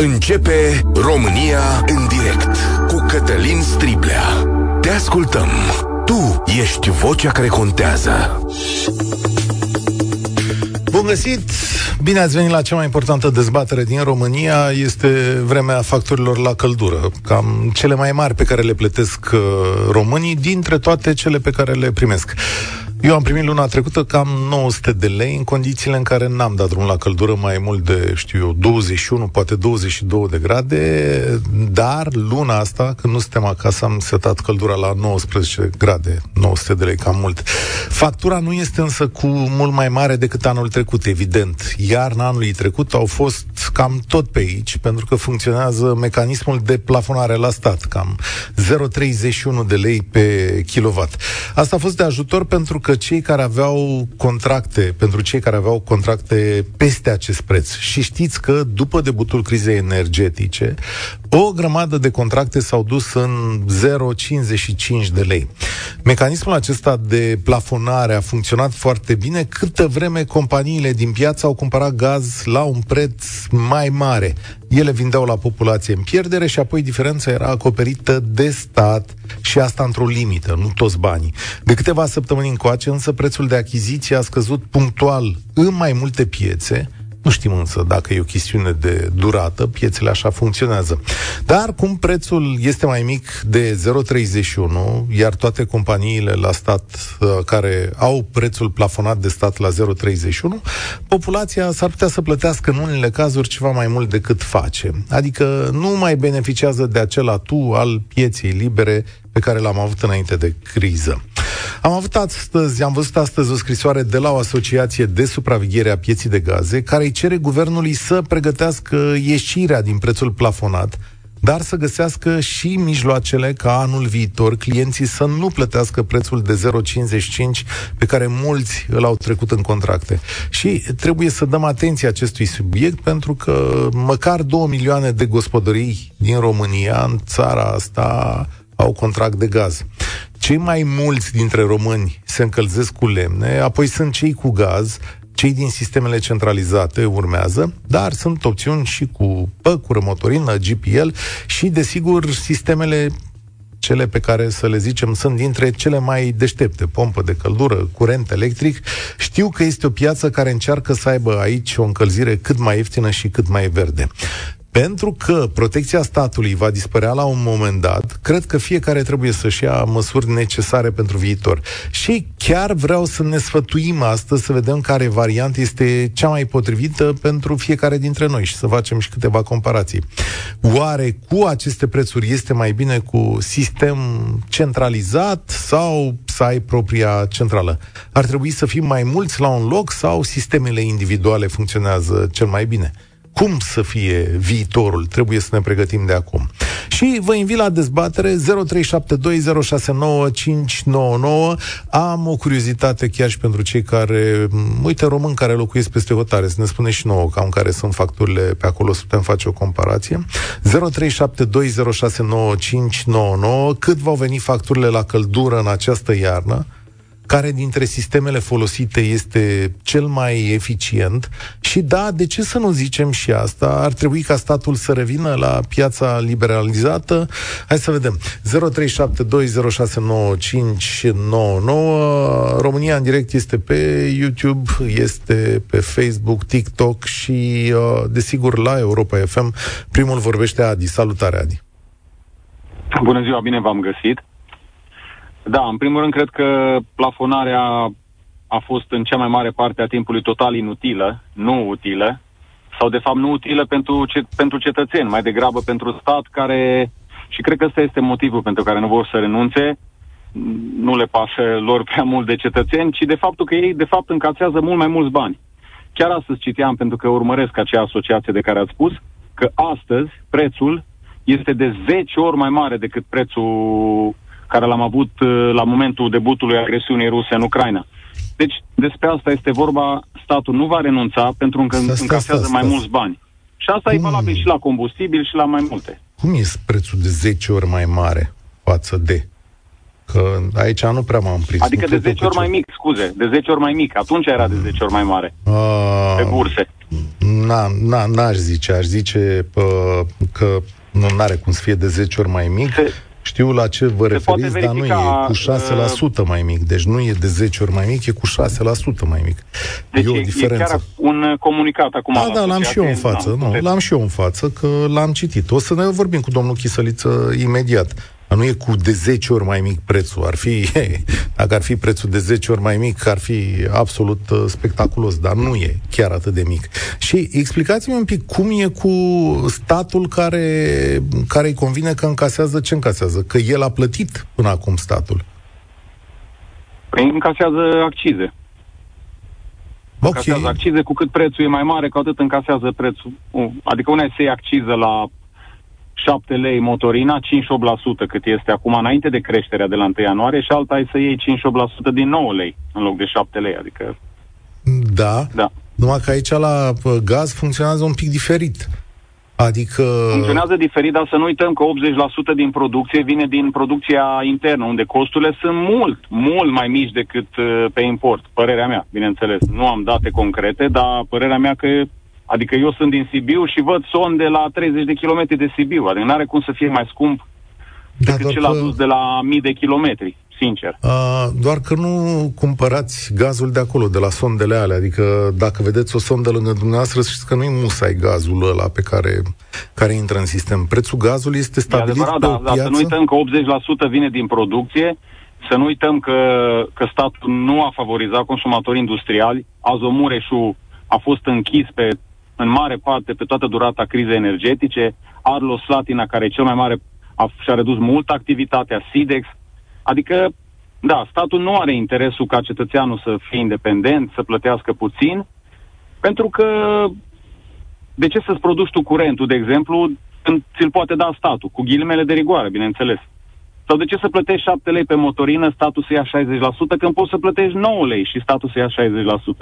Începe România în direct cu Cătălin Striblea. Te ascultăm. Tu ești vocea care contează. Bun găsit! Bine ați venit la cea mai importantă dezbatere din România. Este vremea facturilor la căldură. Cam cele mai mari pe care le plătesc uh, românii dintre toate cele pe care le primesc. Eu am primit luna trecută cam 900 de lei în condițiile în care n-am dat drum la căldură mai mult de, știu eu, 21, poate 22 de grade, dar luna asta, când nu suntem acasă, am setat căldura la 19 grade, 900 de lei, cam mult. Factura nu este însă cu mult mai mare decât anul trecut, evident. Iarna anului trecut au fost cam tot pe aici, pentru că funcționează mecanismul de plafonare la stat, cam 0,31 de lei pe kilowatt. Asta a fost de ajutor pentru că că cei care aveau contracte, pentru cei care aveau contracte peste acest preț, și știți că după debutul crizei energetice, o grămadă de contracte s-au dus în 0,55 de lei. Mecanismul acesta de plafonare a funcționat foarte bine câtă vreme companiile din piață au cumpărat gaz la un preț mai mare. Ele vindeau la populație în pierdere și apoi diferența era acoperită de stat și asta într-o limită, nu toți banii. De câteva săptămâni încoace, însă, prețul de achiziție a scăzut punctual în mai multe piețe, nu știm însă dacă e o chestiune de durată, piețele așa funcționează. Dar cum prețul este mai mic de 0,31, iar toate companiile la stat uh, care au prețul plafonat de stat la 0,31, populația s-ar putea să plătească în unele cazuri ceva mai mult decât face. Adică nu mai beneficiază de acel atu al pieței libere pe care l-am avut înainte de criză. Am avut astăzi, am văzut astăzi o scrisoare de la o asociație de supraveghere a pieții de gaze care îi cere guvernului să pregătească ieșirea din prețul plafonat dar să găsească și mijloacele ca anul viitor clienții să nu plătească prețul de 0,55 pe care mulți îl au trecut în contracte. Și trebuie să dăm atenție acestui subiect pentru că măcar 2 milioane de gospodării din România, în țara asta, au contract de gaz. Cei mai mulți dintre români se încălzesc cu lemne, apoi sunt cei cu gaz, cei din sistemele centralizate urmează, dar sunt opțiuni și cu păcură, motorină, GPL și, desigur, sistemele cele pe care, să le zicem, sunt dintre cele mai deștepte, pompă de căldură, curent electric. Știu că este o piață care încearcă să aibă aici o încălzire cât mai ieftină și cât mai verde. Pentru că protecția statului va dispărea la un moment dat, cred că fiecare trebuie să-și ia măsuri necesare pentru viitor. Și chiar vreau să ne sfătuim astăzi, să vedem care variantă este cea mai potrivită pentru fiecare dintre noi și să facem și câteva comparații. Oare cu aceste prețuri este mai bine cu sistem centralizat sau să ai propria centrală? Ar trebui să fim mai mulți la un loc sau sistemele individuale funcționează cel mai bine? Cum să fie viitorul. Trebuie să ne pregătim de acum. Și vă invit la dezbatere 0372069599. Am o curiozitate chiar și pentru cei care, uite, români care locuiesc peste hotare, să ne spune și nouă cam care sunt facturile pe acolo, să putem face o comparație. 0372069599. Cât vor veni facturile la căldură în această iarnă? Care dintre sistemele folosite este cel mai eficient și da, de ce să nu zicem și asta? Ar trebui ca statul să revină la piața liberalizată? Hai să vedem. 0372069599 România în direct este pe YouTube, este pe Facebook, TikTok și, uh, desigur, la Europa FM. Primul vorbește Adi. Salutare, Adi! Bună ziua, bine v-am găsit! Da, în primul rând cred că plafonarea a fost în cea mai mare parte a timpului total inutilă, nu utilă, sau de fapt nu utilă pentru, ce, pentru cetățeni, mai degrabă pentru stat care, și cred că ăsta este motivul pentru care nu vor să renunțe, nu le pasă lor prea mult de cetățeni, ci de faptul că ei de fapt încațează mult mai mulți bani. Chiar astăzi citeam, pentru că urmăresc acea asociație de care ați spus, că astăzi prețul este de 10 ori mai mare decât prețul care l-am avut uh, la momentul debutului agresiunii ruse în Ucraina. Deci, despre asta este vorba, statul nu va renunța pentru că încasează mai mulți bani. Și asta Cum? e valabil și la combustibil și la mai multe. Cum e prețul de 10 ori mai mare față de? Că aici nu prea m-am prins. Adică de 10 ori mai mic, scuze, de 10 ori mai mic. Atunci era de 10 ori mai mare. A... Pe burse. na, na, n-aș zice, aș zice uh, că nu are cum să fie de 10 ori mai mic. Se, știu la ce vă referiți, dar nu e cu 6% uh, mai mic. Deci nu e de 10 ori mai mic, e cu 6% mai mic. Deci e o diferență. E chiar un comunicat acum. Da, da, l-am și eu în față. Nu, l-am și eu în față, că l-am citit. O să ne vorbim cu domnul Chisăliță imediat. Nu e cu de 10 ori mai mic prețul. Ar fi, dacă ar fi prețul de 10 ori mai mic, ar fi absolut uh, spectaculos, dar nu e chiar atât de mic. Și explicați-mi un pic cum e cu statul care, care îi convine că încasează ce încasează? Că el a plătit până acum statul. Păi încasează accize. Okay. Încasează accize, cu cât prețul e mai mare, cu atât încasează prețul. Adică una e să iei acciză la 7 lei motorina, 5-8% cât este acum înainte de creșterea de la 1 ianuarie și alta e să iei 5-8% din 9 lei în loc de 7 lei, adică... Da, da. numai că aici la gaz funcționează un pic diferit. Adică... Funcționează diferit, dar să nu uităm că 80% din producție vine din producția internă, unde costurile sunt mult, mult mai mici decât uh, pe import, părerea mea, bineînțeles. Nu am date concrete, dar părerea mea că Adică eu sunt din Sibiu și văd sonde la 30 de kilometri de Sibiu. Adică nu are cum să fie mai scump da, decât cel că... adus de la mii de kilometri, sincer. A, doar că nu cumpărați gazul de acolo, de la sondele alea. Adică dacă vedeți o sondă lângă dumneavoastră, știți că nu-i musai gazul ăla pe care, care intră în sistem. Prețul gazului este stabilit e adevărat, pe da, da, să nu uităm că 80% vine din producție, să nu uităm că, că statul nu a favorizat consumatorii industriali. Azomureșul a fost închis pe în mare parte pe toată durata crizei energetice, Arlo Slatina, care e cel mai mare, a, și-a redus mult activitatea, SIDEX, adică, da, statul nu are interesul ca cetățeanul să fie independent, să plătească puțin, pentru că de ce să-ți produci tu curentul, de exemplu, când ți-l poate da statul, cu ghilimele de rigoare, bineînțeles. Sau de ce să plătești 7 lei pe motorină, statul să ia 60%, când poți să plătești 9 lei și statul să ia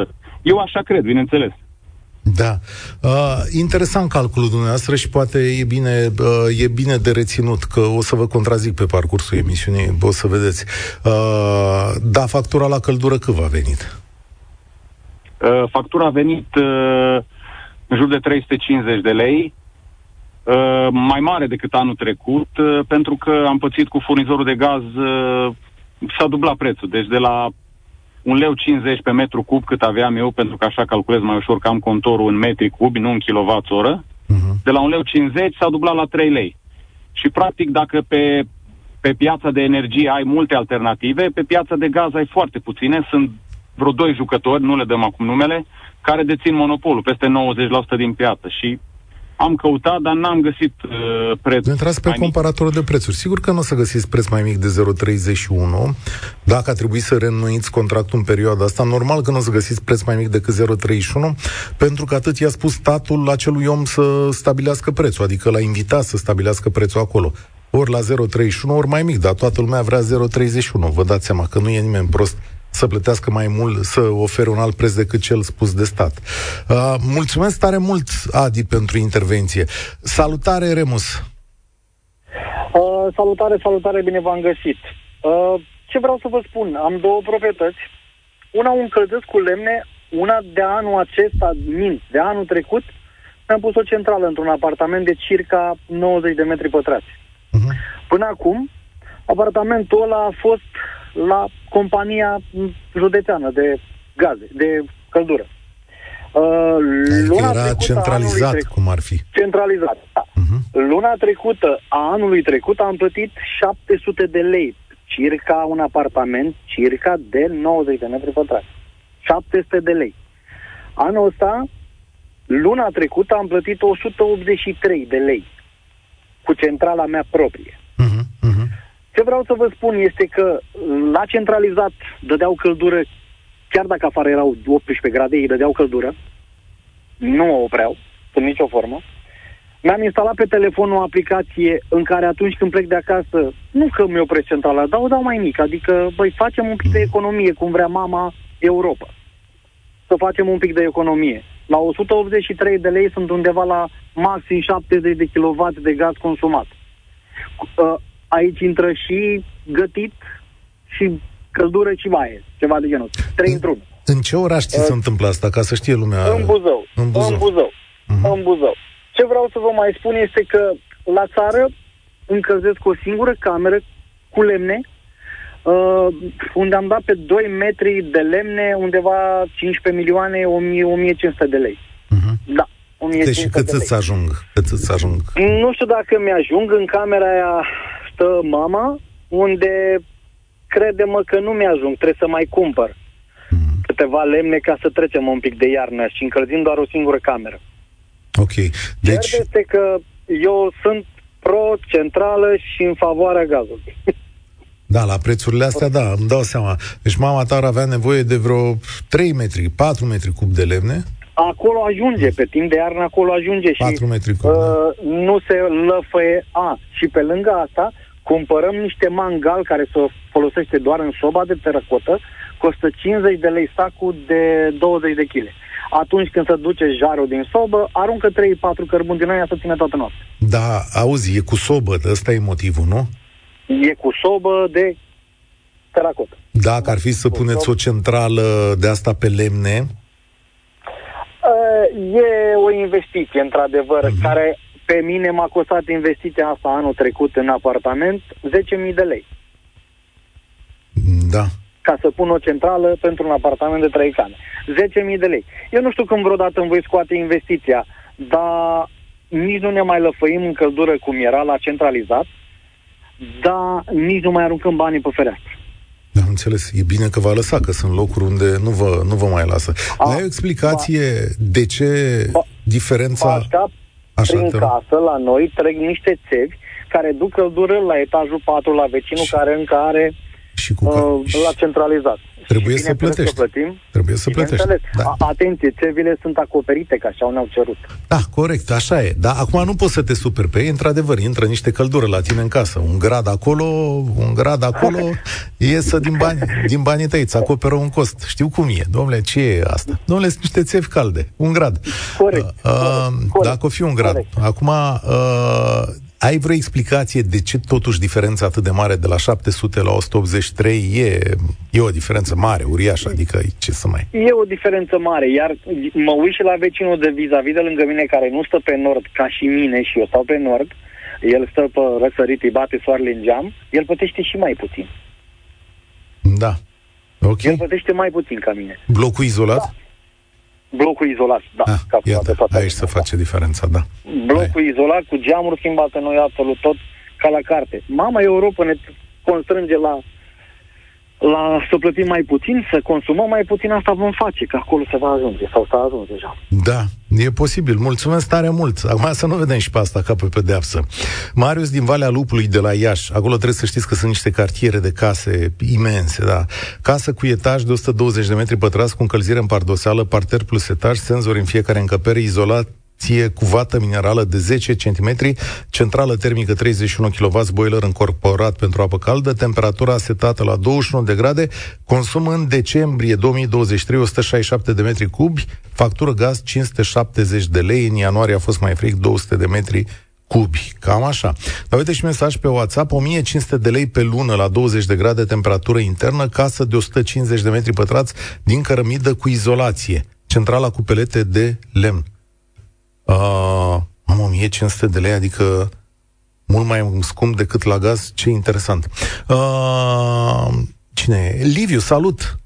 60%? Eu așa cred, bineînțeles. Da. Uh, interesant calculul dumneavoastră și poate e bine, uh, e bine de reținut, că o să vă contrazic pe parcursul emisiunii, o să vedeți. Uh, da, factura la căldură cât va venit? Uh, factura a venit uh, în jur de 350 de lei, uh, mai mare decât anul trecut, uh, pentru că am pățit cu furnizorul de gaz, uh, s-a dublat prețul, deci de la un leu 50 pe metru cub cât aveam eu, pentru că așa calculez mai ușor că am contorul în metri cubi, nu în kWh, uh-huh. de la un leu 50 s-a dublat la 3 lei. Și practic dacă pe, pe piața de energie ai multe alternative, pe piața de gaz ai foarte puține, sunt vreo doi jucători, nu le dăm acum numele, care dețin monopolul, peste 90% din piață. Și am căutat, dar n-am găsit uh, preț. Intrați pe comparatorul de prețuri. Sigur că nu o să găsiți preț mai mic de 0,31. Dacă a trebuit să reînnoiți contractul în perioada asta, normal că nu o să găsiți preț mai mic decât 0,31, pentru că atât i-a spus statul acelui om să stabilească prețul, adică l-a invitat să stabilească prețul acolo ori la 0,31, ori mai mic, dar toată lumea vrea 0,31. Vă dați seama că nu e nimeni prost să plătească mai mult, să ofere un alt preț decât cel spus de stat. Uh, mulțumesc tare mult, Adi, pentru intervenție. Salutare, Remus! Uh, salutare, salutare, bine v-am găsit. Uh, ce vreau să vă spun? Am două proprietăți. Una un încălzesc cu lemne, una de anul acesta, min, de anul trecut, mi-am pus o centrală într-un apartament de circa 90 de metri pătrați. Uh-huh. Până acum, apartamentul ăla a fost la compania județeană de gaze, de căldură. Uh, luna era centralizat, trecut, cum ar fi. Centralizat, da. Uh-huh. Luna trecută, a anului trecut, am plătit 700 de lei, circa un apartament, circa de 90 de metri pătrați. 700 de lei. Anul ăsta, luna trecută, am plătit 183 de lei cu centrala mea proprie. Ce vreau să vă spun este că la centralizat dădeau căldură, chiar dacă afară erau 18 grade, ei dădeau căldură, nu o opreau, în nicio formă. Mi-am instalat pe telefon o aplicație în care atunci când plec de acasă, nu că mi opresc centrala, dar o dau mai mic, adică, băi, facem un pic de economie, cum vrea mama Europa. Să facem un pic de economie. La 183 de lei sunt undeva la maxim 70 de kW de gaz consumat. Uh, aici intră și gătit și căldură și baie, ceva de genul. Trei într-un. În ce oraș ți se întâmplă asta, ca să știe lumea? În Buzău. În Buzău. În Buzău. Uh-huh. În Buzău. Ce vreau să vă mai spun este că la țară încălzesc o singură cameră cu lemne, uh, unde am dat pe 2 metri de lemne undeva 15 milioane, 1000, 1500 de lei. Uh-huh. Da. 1500 Deci cât de lei. îți ajung? Cât îți ajung? Nu știu dacă mi-ajung. În camera aia stă mama, unde crede-mă că nu mi-ajung. Trebuie să mai cumpăr Mhm. câteva lemne ca să trecem un pic de iarnă și încălzim doar o singură cameră. Ok. Deci, Cert este că eu sunt pro-centrală și în favoarea gazului. da, la prețurile astea, da, îmi dau seama. Deci mama ta ar avea nevoie de vreo 3 metri, 4 metri cub de lemne, Acolo ajunge, pe timp de iarnă acolo ajunge și 4 metri cub. da. uh, nu se lăfăie. A, și pe lângă asta, cumpărăm niște mangal care se folosește doar în soba de teracotă, costă 50 de lei sacul de 20 de kg. Atunci când se duce jarul din sobă, aruncă 3-4 cărbuni din aia să ține toată noaptea. Da, auzi, e cu sobă, ăsta e motivul, nu? E cu sobă de teracotă. Dacă ar fi să puneți o centrală de asta pe lemne, Uh, E o investiție, într-adevăr, Mhm. care pe mine m-a costat investiția asta anul trecut în apartament 10.000 de lei. da, Ca să pun o centrală pentru un apartament de trei camere. 10.000 de lei. Eu nu știu când vreodată îmi voi scoate investiția, dar nici nu ne mai lăfăim în căldură cum era la centralizat, dar nici nu mai aruncăm banii pe fereastră. Da, am înțeles. E bine că v-a lăsat, că sunt locuri unde nu vă, nu vă mai lasă. A, Ai o explicație de ce Ba- diferența... Așa, Așa, prin te rog. casă, la noi, trec niște țevi care duc căldură la etajul 4, la vecinul Și- care încă are Și cu ca... uh, la centralizat. Trebuie Și să bineînțeles plătești. Că plătim. Trebuie să plătești. Bineînțeles. Da. A- Atenție, țevile sunt acoperite, ca așa ne-au cerut. da, corect, așa e. Dar acum nu poți să te superi pe ei. Într-adevăr, intră niște căldură la tine în casă. Un grad acolo, un grad acolo, iesă din bani, din banii tăi, îți acoperă un cost. Știu cum e. Domnule, ce e asta? Domnule, sunt niște țevi calde. Un grad. Corect, Uh, corect, corect, dacă o fi un grad. corect. Acum, uh, ai vreo explicație de ce totuși diferența atât de mare de la 700 la 183 e, e o diferență mare, uriașă, adică ce să mai... E o diferență mare, iar mă uit și la vecinul de vis-a-vis de lângă mine care nu stă pe nord ca și mine și eu stau pe nord, el stă pe răsărit, îi bate soarele în geam, el plătește și mai puțin. Da. Ok. El plătește mai puțin ca mine. Blocul izolat? Blocul izolat, da. Ah, ca iată, de toată aici se lumea, face diferența, da. blocul izolat cu geamuri schimbate noi absolut tot ca la carte. Mama Europa ne constrânge la la să plătim mai puțin, să consumăm mai puțin, asta vom face, că acolo se va ajunge sau s-a ajuns deja. Da, e posibil. Mulțumesc tare mult. Acum să nu vedem și pe asta ca pe pedeapsă. Marius din Valea Lupului de la Iași. Acolo trebuie să știți că sunt niște cartiere de case imense, da. Casă cu etaj de 120 de metri pătrați cu încălzire în pardoseală, parter plus etaj, senzori în fiecare încăpere, izolat ție cu vată minerală de 10 cm, centrală termică 31 kW, boiler încorporat pentru apă caldă, temperatura setată la 21 de grade, consum în decembrie 2023 167 de metri cubi, factură gaz 570 de lei, în ianuarie a fost mai frig 200 de metri cubi, cam așa. Dar uite și mesaj pe WhatsApp, 1500 de lei pe lună la 20 de grade temperatură internă, casă de 150 de metri pătrați din cărămidă cu izolație, centrala cu pelete de lemn. Uh, am 1500 de lei, adică mult mai scump decât la gaz, ce interesant. Uh, cine e? Liviu, salut!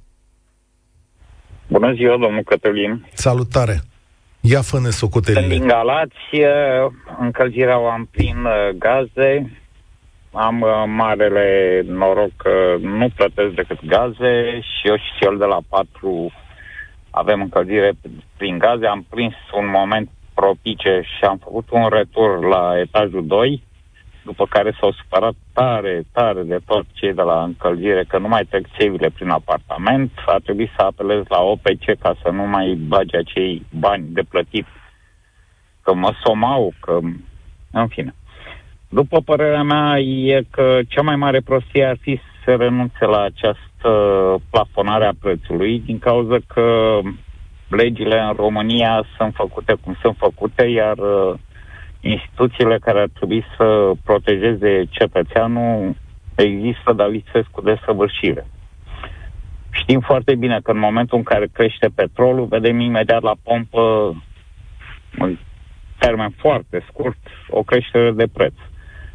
Bună ziua, domnul Cătălin. Salutare! Ia fă-ne Sunt socotelile. din Galați, eh, încălzirea o am prin eh, gaze. Am eh, marele noroc că nu plătesc decât gaze și eu și cel de la 4 avem încălzire prin gaze. Am prins un moment propice și am făcut un retur la etajul 2, după care s-au supărat tare, tare de tot cei de la încălzire că nu mai trec țevile prin apartament. A trebuit să apelez la OPC ca să nu mai bage acei bani de plătit. Că mă somau, că... În fine. După părerea mea, e că cea mai mare prostie ar fi să renunțe la această plafonare a prețului, din cauza că legile în România sunt făcute cum sunt făcute, iar uh, instituțiile care ar trebui să protejeze cetățeanul există, dar lipsesc cu desăvârșire. Știu Știm foarte bine că în momentul în care crește petrolul, vedem imediat la pompă, în termen foarte scurt, o creștere de preț.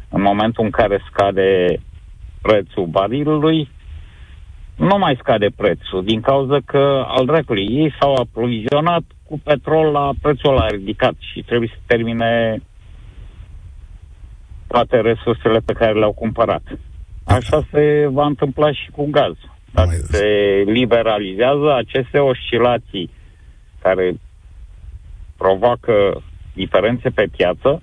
În momentul în care scade prețul barilului, nu mai scade prețul, din cauza că, al dracului, ei s-au aprovizionat cu petrol la prețul la ridicat și trebuie să termine toate resursele pe care le-au cumpărat. Așa se va întâmpla și cu gaz. Dacă se liberalizează aceste oscilații care provoacă diferențe pe piață,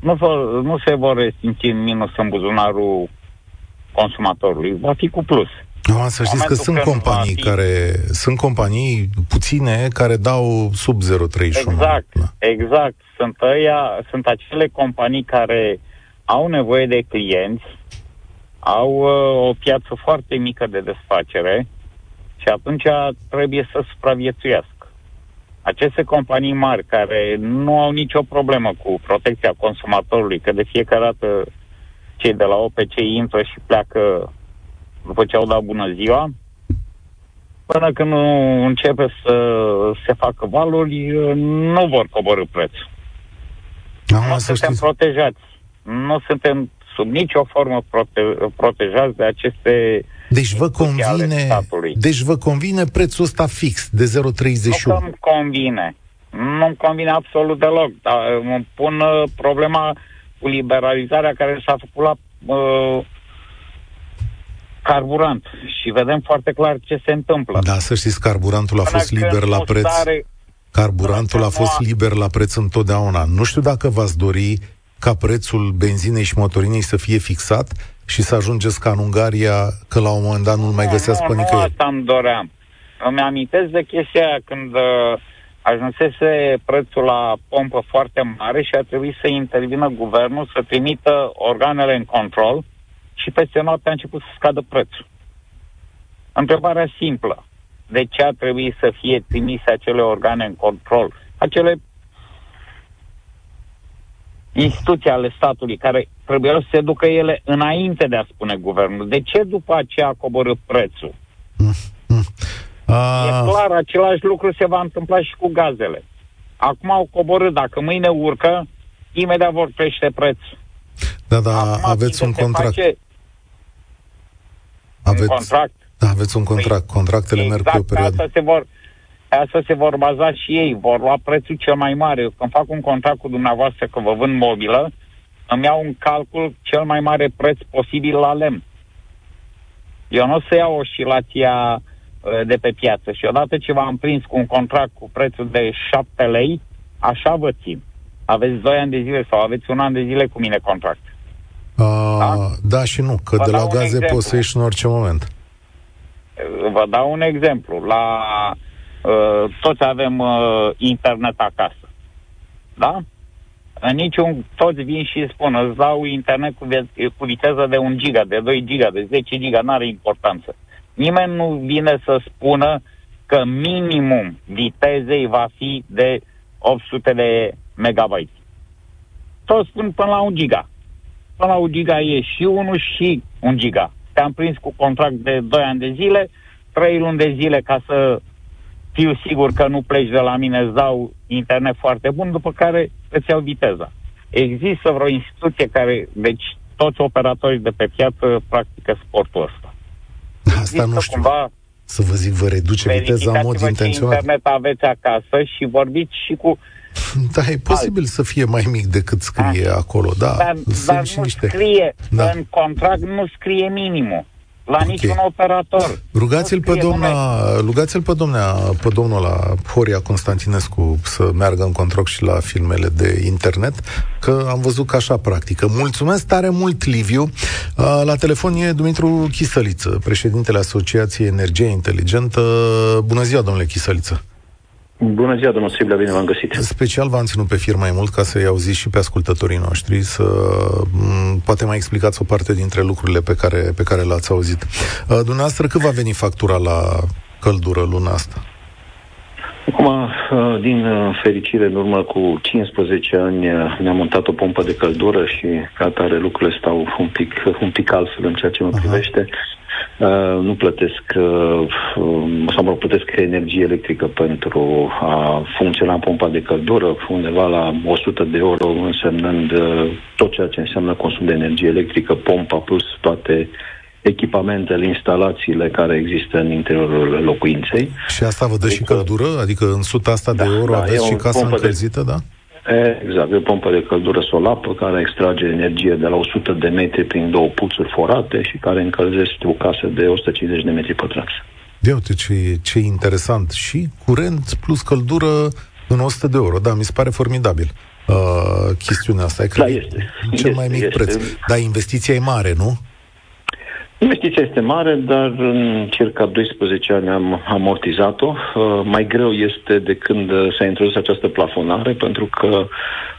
nu, vă, nu se vor resimți în minus în buzunarul consumatorului. Va fi cu plus. Nu, să știți că sunt companii fi... care sunt companii puține care dau sub 0,31. Exact, da. exact. Sunt ăia, sunt acele companii care au nevoie de clienți, au uh, o piață foarte mică de desfacere și atunci trebuie să supraviețuiască. Aceste companii mari care nu au nicio problemă cu protecția consumatorului, că de fiecare dată cei de la OPC intră și pleacă după ce au dat bună ziua, până când nu începe să se facă valuri, nu vor coborâ prețul. Am nu suntem știți. protejați. Nu suntem sub nicio formă prote- protejați de aceste deci vă convine, deci vă convine prețul ăsta fix de 0,31? Nu îmi convine. Nu-mi convine absolut deloc. Dar îmi pun uh, problema cu liberalizarea care s-a făcut la uh, carburant și vedem foarte clar ce se întâmplă. Da, să știți, carburantul a fost liber la preț. Stare, carburantul a fost liber la preț întotdeauna. Nu știu dacă v-ați dori ca prețul benzinei și motorinei să fie fixat și să ajungeți ca în Ungaria, că la un moment dat nu-l mai găseați pe nicăieri. Nu, asta îmi doream. Îmi amintesc de chestia aia când uh, ajunsese prețul la pompă foarte mare și a trebuit să intervină guvernul să trimită organele în control și peste noapte a început să scadă prețul. Întrebarea simplă. De ce a trebuit să fie trimise acele organe în control? Acele instituții ale statului care trebuiau să se ducă ele înainte de a spune guvernul. De ce după aceea a coborât prețul? Mm, mm. Uh... E clar, același lucru se va întâmpla și cu gazele. Acum au coborât, dacă mâine urcă, imediat vor crește prețul. Da, da, Acum, aveți un contract. Face aveți, un contract. Da, aveți un contract. Păi, Contractele exact, merg pe o perioadă. Asta se vor, asta se vor baza și ei. Vor lua prețul cel mai mare. Când fac un contract cu dumneavoastră că vă vând mobilă, îmi iau un calcul cel mai mare preț posibil la lemn. Eu nu o să iau oscilația uh, de pe piață și odată ce v-am prins cu un contract cu prețul de 7 lei, așa vă țin. Aveți 2 ani de zile sau aveți un an de zile cu mine contract. Uh, da? da și nu, că Vă de la gaze exemplu. poți să ieși în orice moment. Vă dau un exemplu. La uh, toți avem uh, internet acasă. Da? În niciun, toți vin și spun, îți dau internet cu, cu viteză de 1 giga, de 2 giga, de 10 giga, nu are importanță. Nimeni nu vine să spună că minimum vitezei va fi de 800 de megabyte. Toți spun până la 1 giga. Până la 1 giga e și 1 și 1 giga. Te-am prins cu contract de 2 ani de zile, 3 luni de zile ca să fiu sigur că nu pleci de la mine, îți dau internet foarte bun, după care îți iau viteza. Există vreo instituție care, deci toți operatorii de pe piață practică sportul ăsta. Asta Există nu știu. Cumva, să vă zic, vă reduce viteza în mod intenționat. internet aveți acasă și vorbiți și cu da, e posibil să fie mai mic decât scrie da. acolo, da. Dar, dar nu niște... scrie, da. în contract nu scrie minimul la okay. niciun operator. Rugați-l pe, domna, rugați-l pe, domnea, pe domnul la Horia Constantinescu să meargă în contract și la filmele de internet, că am văzut că așa practică. Mulțumesc tare mult, Liviu. La telefon e Dumitru Chisăliță, președintele Asociației Energie Inteligentă. Bună ziua, domnule Chisăliță. Bună ziua, domnul Striblea, bine v-am găsit. Special v-am ținut pe fir mai mult ca să-i auziți și pe ascultătorii noștri, să m- poate mai explicați o parte dintre lucrurile pe care, pe care le-ați auzit. Uh, dumneavoastră, cât va veni factura la căldură luna asta? Acum, uh, din uh, fericire, în urmă cu 15 ani uh, ne-am montat o pompă de căldură și ca atare lucrurile stau un pic, un pic altfel în ceea ce mă uh-huh. privește. Uh, nu plătesc uh, um, sau mă plătesc energie electrică pentru a funcționa pompa de căldură undeva la 100 de euro însemnând uh, tot ceea ce înseamnă consum de energie electrică, pompa plus toate echipamentele, instalațiile care există în interiorul locuinței. Și asta vă dă adică, și căldură? Adică în suta asta da, de euro da, aveți și casa încălzită, de... da? Exact, e o pompă de căldură solapă care extrage energie de la 100 de metri prin două puțuri forate și care încălzește o casă de 150 de metri pătrați. De uite ce, ce interesant. Și curent plus căldură în 100 de euro. Da, mi se pare formidabil uh, chestiunea asta. E da, este. Cel este, mai mic este. preț. Dar investiția e mare, nu? Investiția este mare, dar în circa 12 ani am amortizat-o. Uh, mai greu este de când s-a introdus această plafonare, pentru că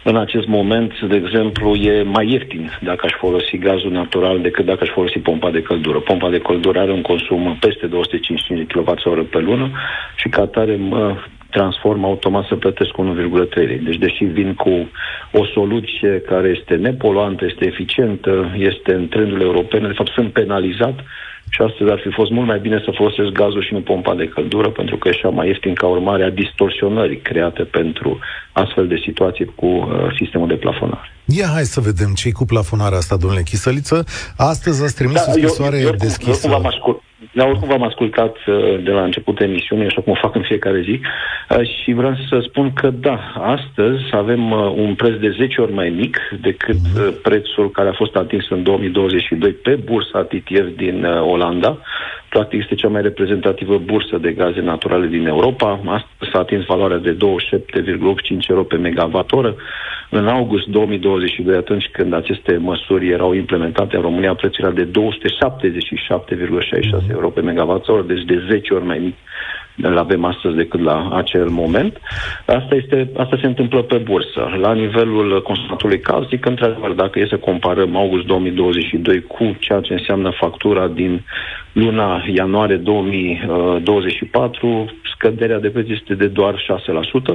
în acest moment, de exemplu, e mai ieftin dacă aș folosi gazul natural decât dacă aș folosi pompa de căldură. Pompa de căldură are un consum peste 255 de kWh pe lună și ca atare mă transform automat să plătesc 1,3 Deci, deși vin cu o soluție care este nepoluantă, este eficientă, este în trendurile europene, de fapt sunt penalizat și astăzi ar fi fost mult mai bine să folosesc gazul și nu pompa de căldură, pentru că e mai ieftin ca urmare a distorsionării create pentru astfel de situații cu uh, sistemul de plafonare. Ia hai să vedem ce cu plafonarea asta, domnule Chisăliță. Astăzi ați trimis da, o scrisoare eu, eu, deschisă. Eu, eu, eu dar oricum v-am ascultat uh, de la început emisiunii, așa cum o fac în fiecare zi, uh, și vreau să spun că da, astăzi avem uh, un preț de 10 ori mai mic decât mhm. prețul care a fost atins în 2022 pe bursa TTF din Olanda. Practic este cea mai reprezentativă bursă de gaze naturale din Europa. Astăzi s-a atins valoarea de 27,85 euro pe megawatt oră. În august 2022, atunci când aceste măsuri erau implementate în România, prețul era de 277,66 euro pe megawatt oră, deci de 10 ori mai mic îl avem astăzi decât la acel moment. Asta, este, asta se întâmplă pe bursă. La nivelul consumatorului calzic, într-adevăr, dacă e să comparăm august 2022 cu ceea ce înseamnă factura din luna ianuarie 2024, scăderea de preț este de doar 6%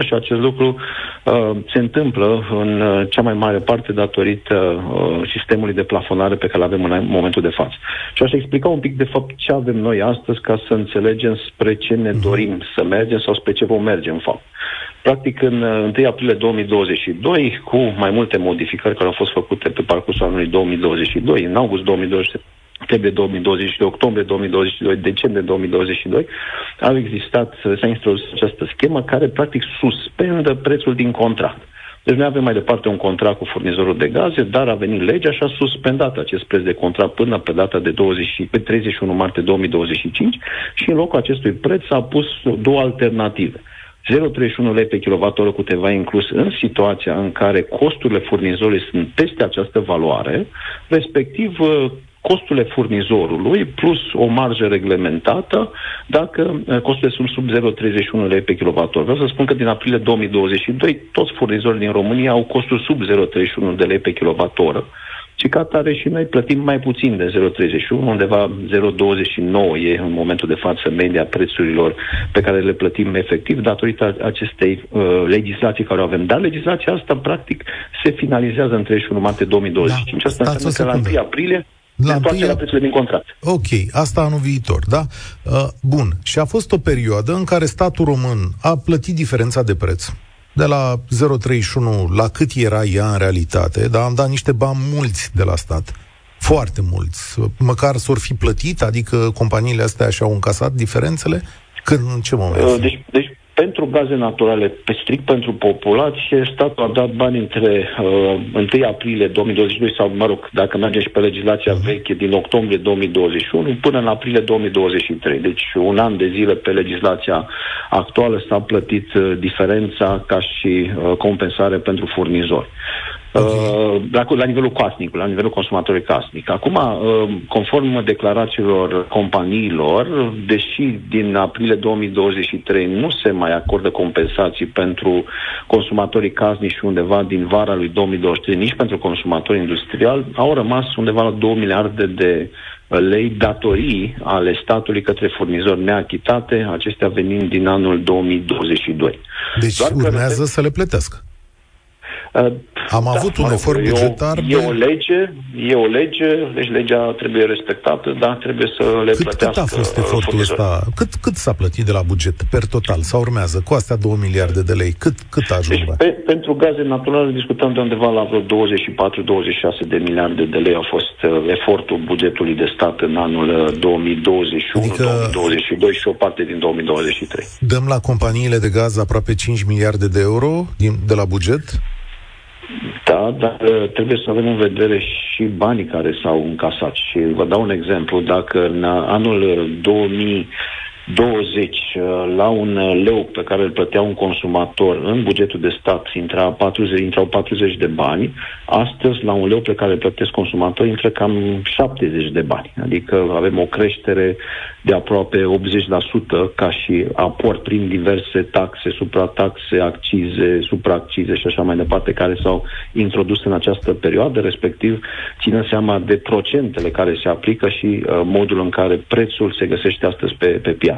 și acest lucru uh, se întâmplă în uh, cea mai mare parte datorită uh, sistemului de plafonare pe care îl avem în momentul de față. Și aș explica un pic de fapt ce avem noi astăzi ca să înțelegem spre ce ne mhm. Dorim să mergem sau spre ce vom merge în fapt. Practic, în 1 uh, aprilie 2022, cu mai multe modificări care au fost făcute pe parcursul anului 2022, în august 2022, septembrie 2022, octombrie 2022, decembrie 2022, au existat, s-a introdus această schemă care practic suspendă prețul din contract. Deci noi avem mai departe un contract cu furnizorul de gaze, dar a venit legea și a suspendat acest preț de contract până pe data de 20, pe 31 martie 2025 și în locul acestui preț s-a pus două alternative. 0,31 lei pe kWh cu TVA inclus în situația în care costurile furnizorului sunt peste această valoare, respectiv costurile furnizorului plus o marjă reglementată dacă uh, costurile sunt sub 0,31 lei pe kWh. Vreau să spun că din aprilie 2022 toți furnizorii din România au costuri sub 0,31 de lei pe kWh și ca tare și noi plătim mai puțin de 0,31, undeva 0,29 e în momentul de față media prețurilor pe care le plătim efectiv datorită acestei uh, legislații care o avem. Dar legislația asta, practic, se finalizează în 31 martie 2025. Da, asta înseamnă că la 1 aprilie la întoarcerea prețului din contract. Ok, asta anul viitor, da? Uh, bun. Și a fost o perioadă în care statul român a plătit diferența de preț de la 0,31 la cât era ea în realitate, dar am dat niște bani mulți de la stat. Foarte mulți. Măcar s-or fi plătit, adică companiile astea și-au încasat diferențele? Când, în ce moment? Uh, deci, deci pentru gaze naturale, pe strict pentru populație, statul a dat bani între uh, 1 aprilie 2022 sau, mă rog, dacă mergem și pe legislația uh-huh. veche, din octombrie 2021 până în aprilie 2023. Deci un an de zile pe legislația actuală s-a plătit uh, diferența ca și uh, compensare pentru furnizori. Okay. La, la nivelul casnic, la nivelul consumatorului casnic. Acum, conform declarațiilor companiilor, deși din aprilie 2023 nu se mai acordă compensații pentru consumatorii casnici și undeva din vara lui 2023, nici pentru consumatorii industriali, au rămas undeva la 2 miliarde de lei datorii ale statului către furnizori neachitate, acestea venind din anul 2022. Deci Doar urmează că... să le plătească. Uh, Am da, avut un efort bugetar. E, de... e o lege, e o lege, deci legea trebuie respectată, dar trebuie să le cât, plătească. Cât a fost efortul ăsta? Cât, cât s-a plătit de la buget per total? Sau urmează cu astea 2 miliarde de lei? Cât, cât ajung? Deci, pe, pentru gaze naturale discutăm de undeva la vreo 24-26 de miliarde de lei a fost uh, efortul bugetului de stat în anul 2021, uh, adică 2022 și o parte din 2023. Dăm la companiile de gaz aproape 5 miliarde de euro din, de la buget? Da, dar uh, trebuie să avem în vedere și banii care s-au încasat. Și vă dau un exemplu. Dacă în anul 2000 20 uh, la un uh, leu pe care îl plătea un consumator în bugetul de stat intra 40, intrau 40 de bani, astăzi la un leu pe care îl plătesc consumator intră cam 70 de bani. Adică avem o creștere de aproape 80% ca și aport prin diverse taxe, suprataxe, accize, supraaccize și așa mai departe care s-au introdus în această perioadă, respectiv ținând seama de procentele care se aplică și uh, modul în care prețul se găsește astăzi pe, pe piață piață.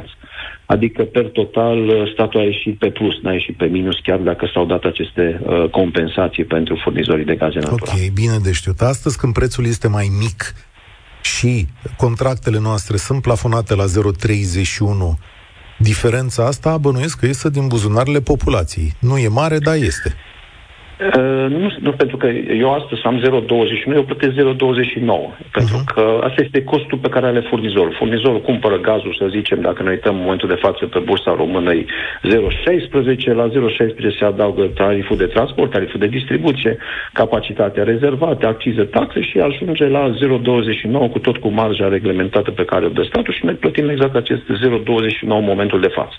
Adică, per total, statul a ieșit pe plus, n-a ieșit pe minus, chiar dacă s-au dat aceste uh, compensații pentru furnizorii de gaze naturale. Ok, bine de știut. Astăzi, când prețul este mai mic și contractele noastre sunt plafonate la 0,31, diferența asta bănuiesc că este din buzunarele populației. Nu e mare, dar este. Uh, nu, nu, pentru că eu astăzi am 0,21, eu plătesc 0,29. Pentru uh-huh. că asta este costul pe care are furnizorul. Furnizorul cumpără gazul, să zicem, dacă noi uităm în momentul de față pe bursa română, 0,16, la 0,16 se adaugă tariful de transport, tariful de distribuție, capacitatea rezervată, accize, taxe și ajunge la 0,29 cu tot cu marja reglementată pe care o dă statul și noi plătim exact acest 0,29 în momentul de față.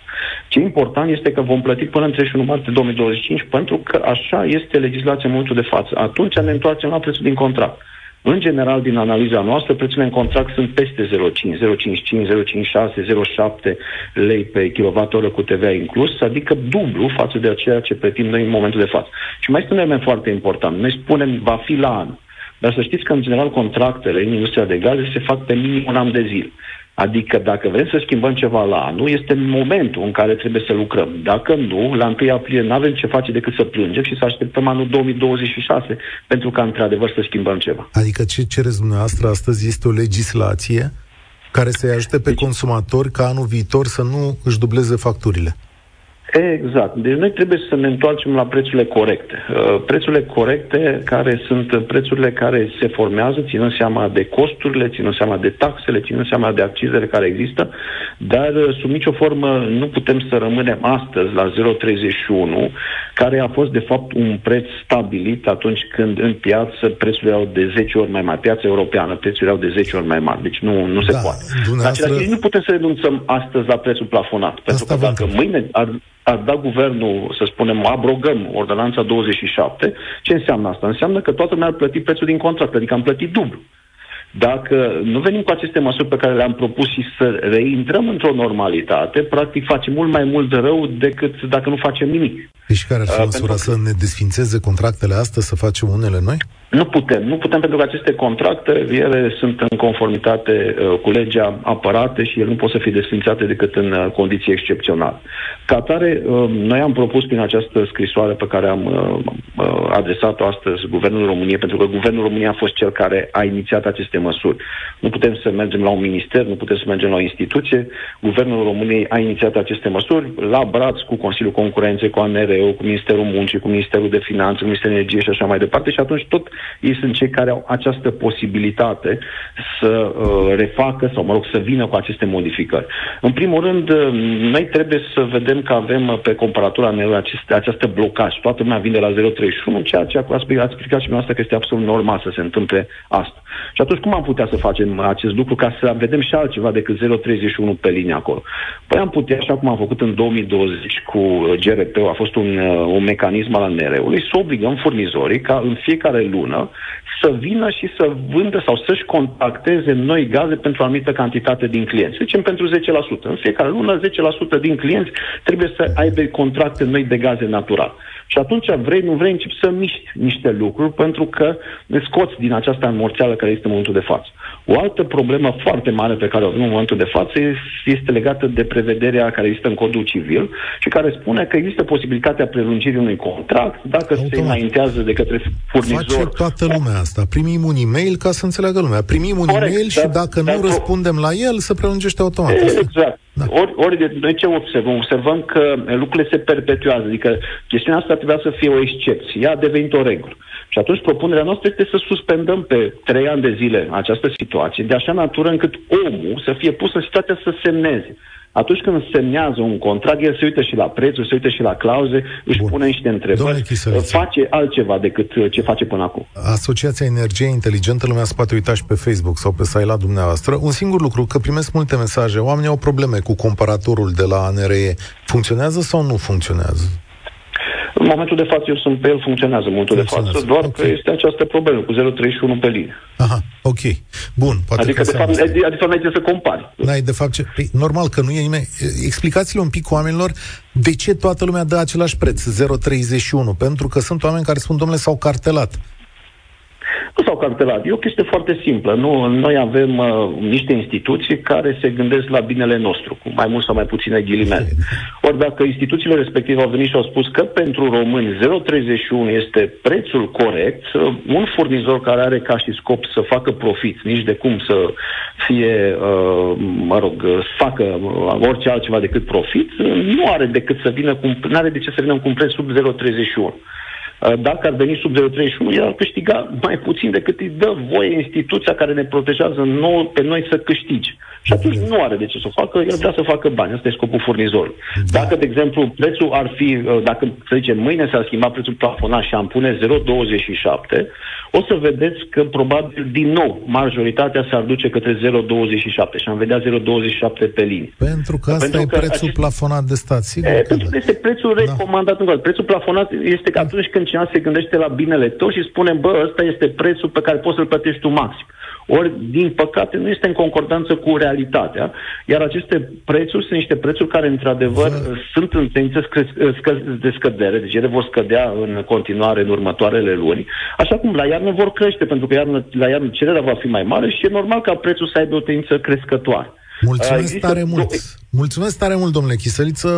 Ce important este că vom plăti până în 31 martie 2025 pentru că așa este este legislația în momentul de față. Atunci ne întoarcem la prețul din contract. În general, din analiza noastră, prețurile în contract sunt peste 0,5, 0,55, 0,56, 0,7 lei pe kilowattoră cu TVA inclus, adică dublu față de ceea ce plătim noi în momentul de față. Și mai este un element foarte important. Noi spunem va fi la an. Dar să știți că, în general, contractele în industria de gaze se fac pe minim un an de zile. Adică dacă vrem să schimbăm ceva la anul, este momentul în care trebuie să lucrăm. Dacă nu, la 1 aprilie nu avem ce face decât să plângem și să așteptăm anul 2026 pentru ca într-adevăr să schimbăm ceva. Adică ce cereți dumneavoastră astăzi este o legislație care să-i ajute pe deci... consumatori ca anul viitor să nu își dubleze facturile. Exact. Deci noi trebuie să ne întoarcem la prețurile corecte. Uh, prețurile corecte care sunt prețurile care se formează, ținând seama de costurile, ținând seama de taxele, ținând seama de accizele care există, dar uh, sub nicio formă nu putem să rămânem astăzi la 0,31, care a fost de fapt un preț stabilit atunci când în piață prețurile erau de 10 ori mai mari. Piața europeană, prețurile erau de 10 ori mai mari. Deci nu, nu se da, poate. Dumneavoastră... nu putem să renunțăm astăzi la prețul plafonat. Pentru Asta că dacă mâine ar, ar da guvernul, să spunem, abrogăm ordonanța 27, ce înseamnă asta? Înseamnă că toată lumea ar plăti prețul din contract, adică am plătit dublu. Dacă nu venim cu aceste măsuri pe care le-am propus și să reintrăm într-o normalitate, practic facem mult mai mult de rău decât dacă nu facem nimic. Deci care ar fi uh, măsura? Să ne desfințeze contractele astea, să facem unele noi? Nu putem. Nu putem pentru că aceste contracte, ele sunt în conformitate uh, cu legea apărate și ele nu pot să fie desfințate decât în uh, condiții excepționale. Ca atare, uh, noi am propus prin această scrisoare pe care am uh, uh, adresat-o astăzi Guvernul României, pentru că Guvernul României a fost cel care a inițiat aceste măsuri. Nu putem să mergem la un minister, nu putem să mergem la o instituție. Guvernul României a inițiat aceste măsuri la braț cu Consiliul Concurenței, cu ANRE, cu Ministerul Muncii, cu Ministerul de Finanțe, cu Ministerul Energiei și așa mai departe și atunci tot ei sunt cei care au această posibilitate să uh, refacă sau, mă rog, să vină cu aceste modificări. În primul rând, uh, noi trebuie să vedem că avem pe comparatura acest, această blocaj. Toată lumea vine la 0,31 031, ceea ce ați explicat și noastră că este absolut normal să se întâmple asta. Și atunci cum am putea să facem acest lucru ca să vedem și altceva decât 031 pe linie acolo? Păi am putea, așa cum am făcut în 2020 cu GRP, a fost un, uh, un mecanism al ANR-ului, să obligăm furnizorii ca în fiecare lună să vină și să vândă sau să-și contacteze noi gaze pentru o anumită cantitate din clienți. Să zicem pentru 10%. În fiecare lună, 10% din clienți trebuie să aibă contracte noi de gaze natural. Și atunci, vrei, nu vrei, începi să miști niște lucruri pentru că ne scoți din această amorțeală care este în momentul de față. O altă problemă foarte mare pe care o avem în momentul de față este legată de prevederea care există în codul civil și care spune că există posibilitatea prelungirii unui contract dacă Automat. se înaintează de către furnizor. Face toată lumea asta. Primim un e-mail ca să înțeleagă lumea. Primim un Corect, e-mail și dacă dar, nu răspundem la el, se prelungește automat. Exact. Da. Ori, ori de, noi ce observăm? Observăm că lucrurile se perpetuează, adică chestiunea asta trebuia să fie o excepție. Ea a devenit o regulă. Și atunci propunerea noastră este să suspendăm pe trei ani de zile această situație, de așa natură încât omul să fie pus în situația să semneze. Atunci când semnează un contract, el se uită și la prețuri, se uită și la clauze, își Bun. pune niște întrebări, face altceva decât ce face până acum. Asociația Energie Inteligentă, lumea se poate uita și pe Facebook sau pe site la dumneavoastră. Un singur lucru, că primesc multe mesaje, oamenii au probleme cu comparatorul de la ANRE. Funcționează sau nu funcționează? În momentul de față eu sunt pe el, funcționează în momentul de față, doar okay. că este această problemă cu 0,31 pe linie. Aha, ok. Bun, poate adică, de fapt, adică, adică nu ai să compari. N-ai de fapt ce... Păi, normal că nu e nimeni... Explicați-le un pic oamenilor de ce toată lumea dă același preț, 0,31, pentru că sunt oameni care spun, domnule, s-au cartelat nu s-au cartelat. E o chestie foarte simplă. Nu, noi avem uh, niște instituții care se gândesc la binele nostru, cu mai mult sau mai puține ghilimele. Ori dacă instituțiile respective au venit și au spus că pentru români 0,31 este prețul corect, uh, un furnizor care are ca și scop să facă profit, nici de cum să fie, uh, mă rog, să facă uh, orice altceva decât profit, nu are decât să vină cu, nu are de ce să vină cu un preț sub 0,31. Uh, dacă ar veni sub 0,31, el ar câștiga mai puțin decât îi dă voie instituția care ne protejează nou, pe noi să câștige. Și atunci nu are de ce să o facă, el vrea să facă bani. Asta e scopul furnizorului. Da. Dacă, de exemplu, prețul ar fi, uh, dacă, să zicem, mâine s-ar schimba prețul plafonat și am pune 0,27, o să vedeți că probabil, din nou, majoritatea s-ar duce către 0,27 și am vedea 0,27 pe linie. Pentru că asta pentru e prețul acest... plafonat de stat, sigur. E, pentru că este prețul da. recomandat. Da. Prețul plafonat este că atunci când cineva se gândește la binele tău și spune, bă, ăsta este prețul pe care poți să-l plătești tu maxim. Ori, din păcate, nu este în concordanță cu realitatea, iar aceste prețuri sunt niște prețuri care, într-adevăr, da. sunt în tendință de scădere, deci ele vor scădea în continuare în următoarele luni, așa cum la iarnă vor crește, pentru că iarnă, la iarnă cererea va fi mai mare și e normal ca prețul să aibă o tendință crescătoare. Mulțumesc Există tare mult! Mulțumesc tare mult, domnule Chisăliță.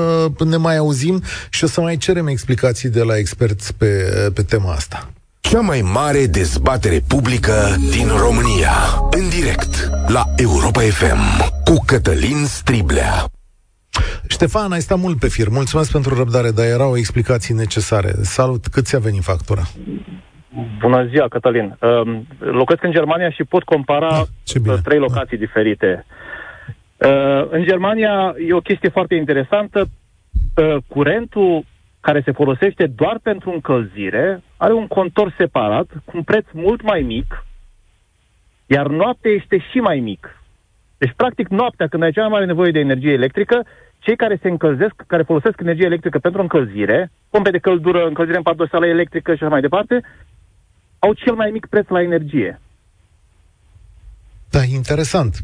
Ne mai auzim și o să mai cerem explicații de la experți pe, pe tema asta. Cea mai mare dezbatere publică din România. În direct la Europa FM cu Cătălin Striblea. Ștefan, ai stat mult pe fir. Mulțumesc pentru răbdare, dar erau explicații necesare. Salut, cât ți-a venit factura? Bună ziua, Cătălin. Uh, locuiesc în Germania și pot compara da, trei locații da. diferite. Uh, în Germania e o chestie foarte interesantă. Uh, curentul care se folosește doar pentru încălzire, are un contor separat, cu un preț mult mai mic, iar noaptea este și mai mic. Deci, practic, noaptea, când ai cea mai mare nevoie de energie electrică, cei care se încălzesc, care folosesc energie electrică pentru încălzire, pompe de căldură, încălzire în pardosală electrică și așa mai departe, au cel mai mic preț la energie. Da, interesant.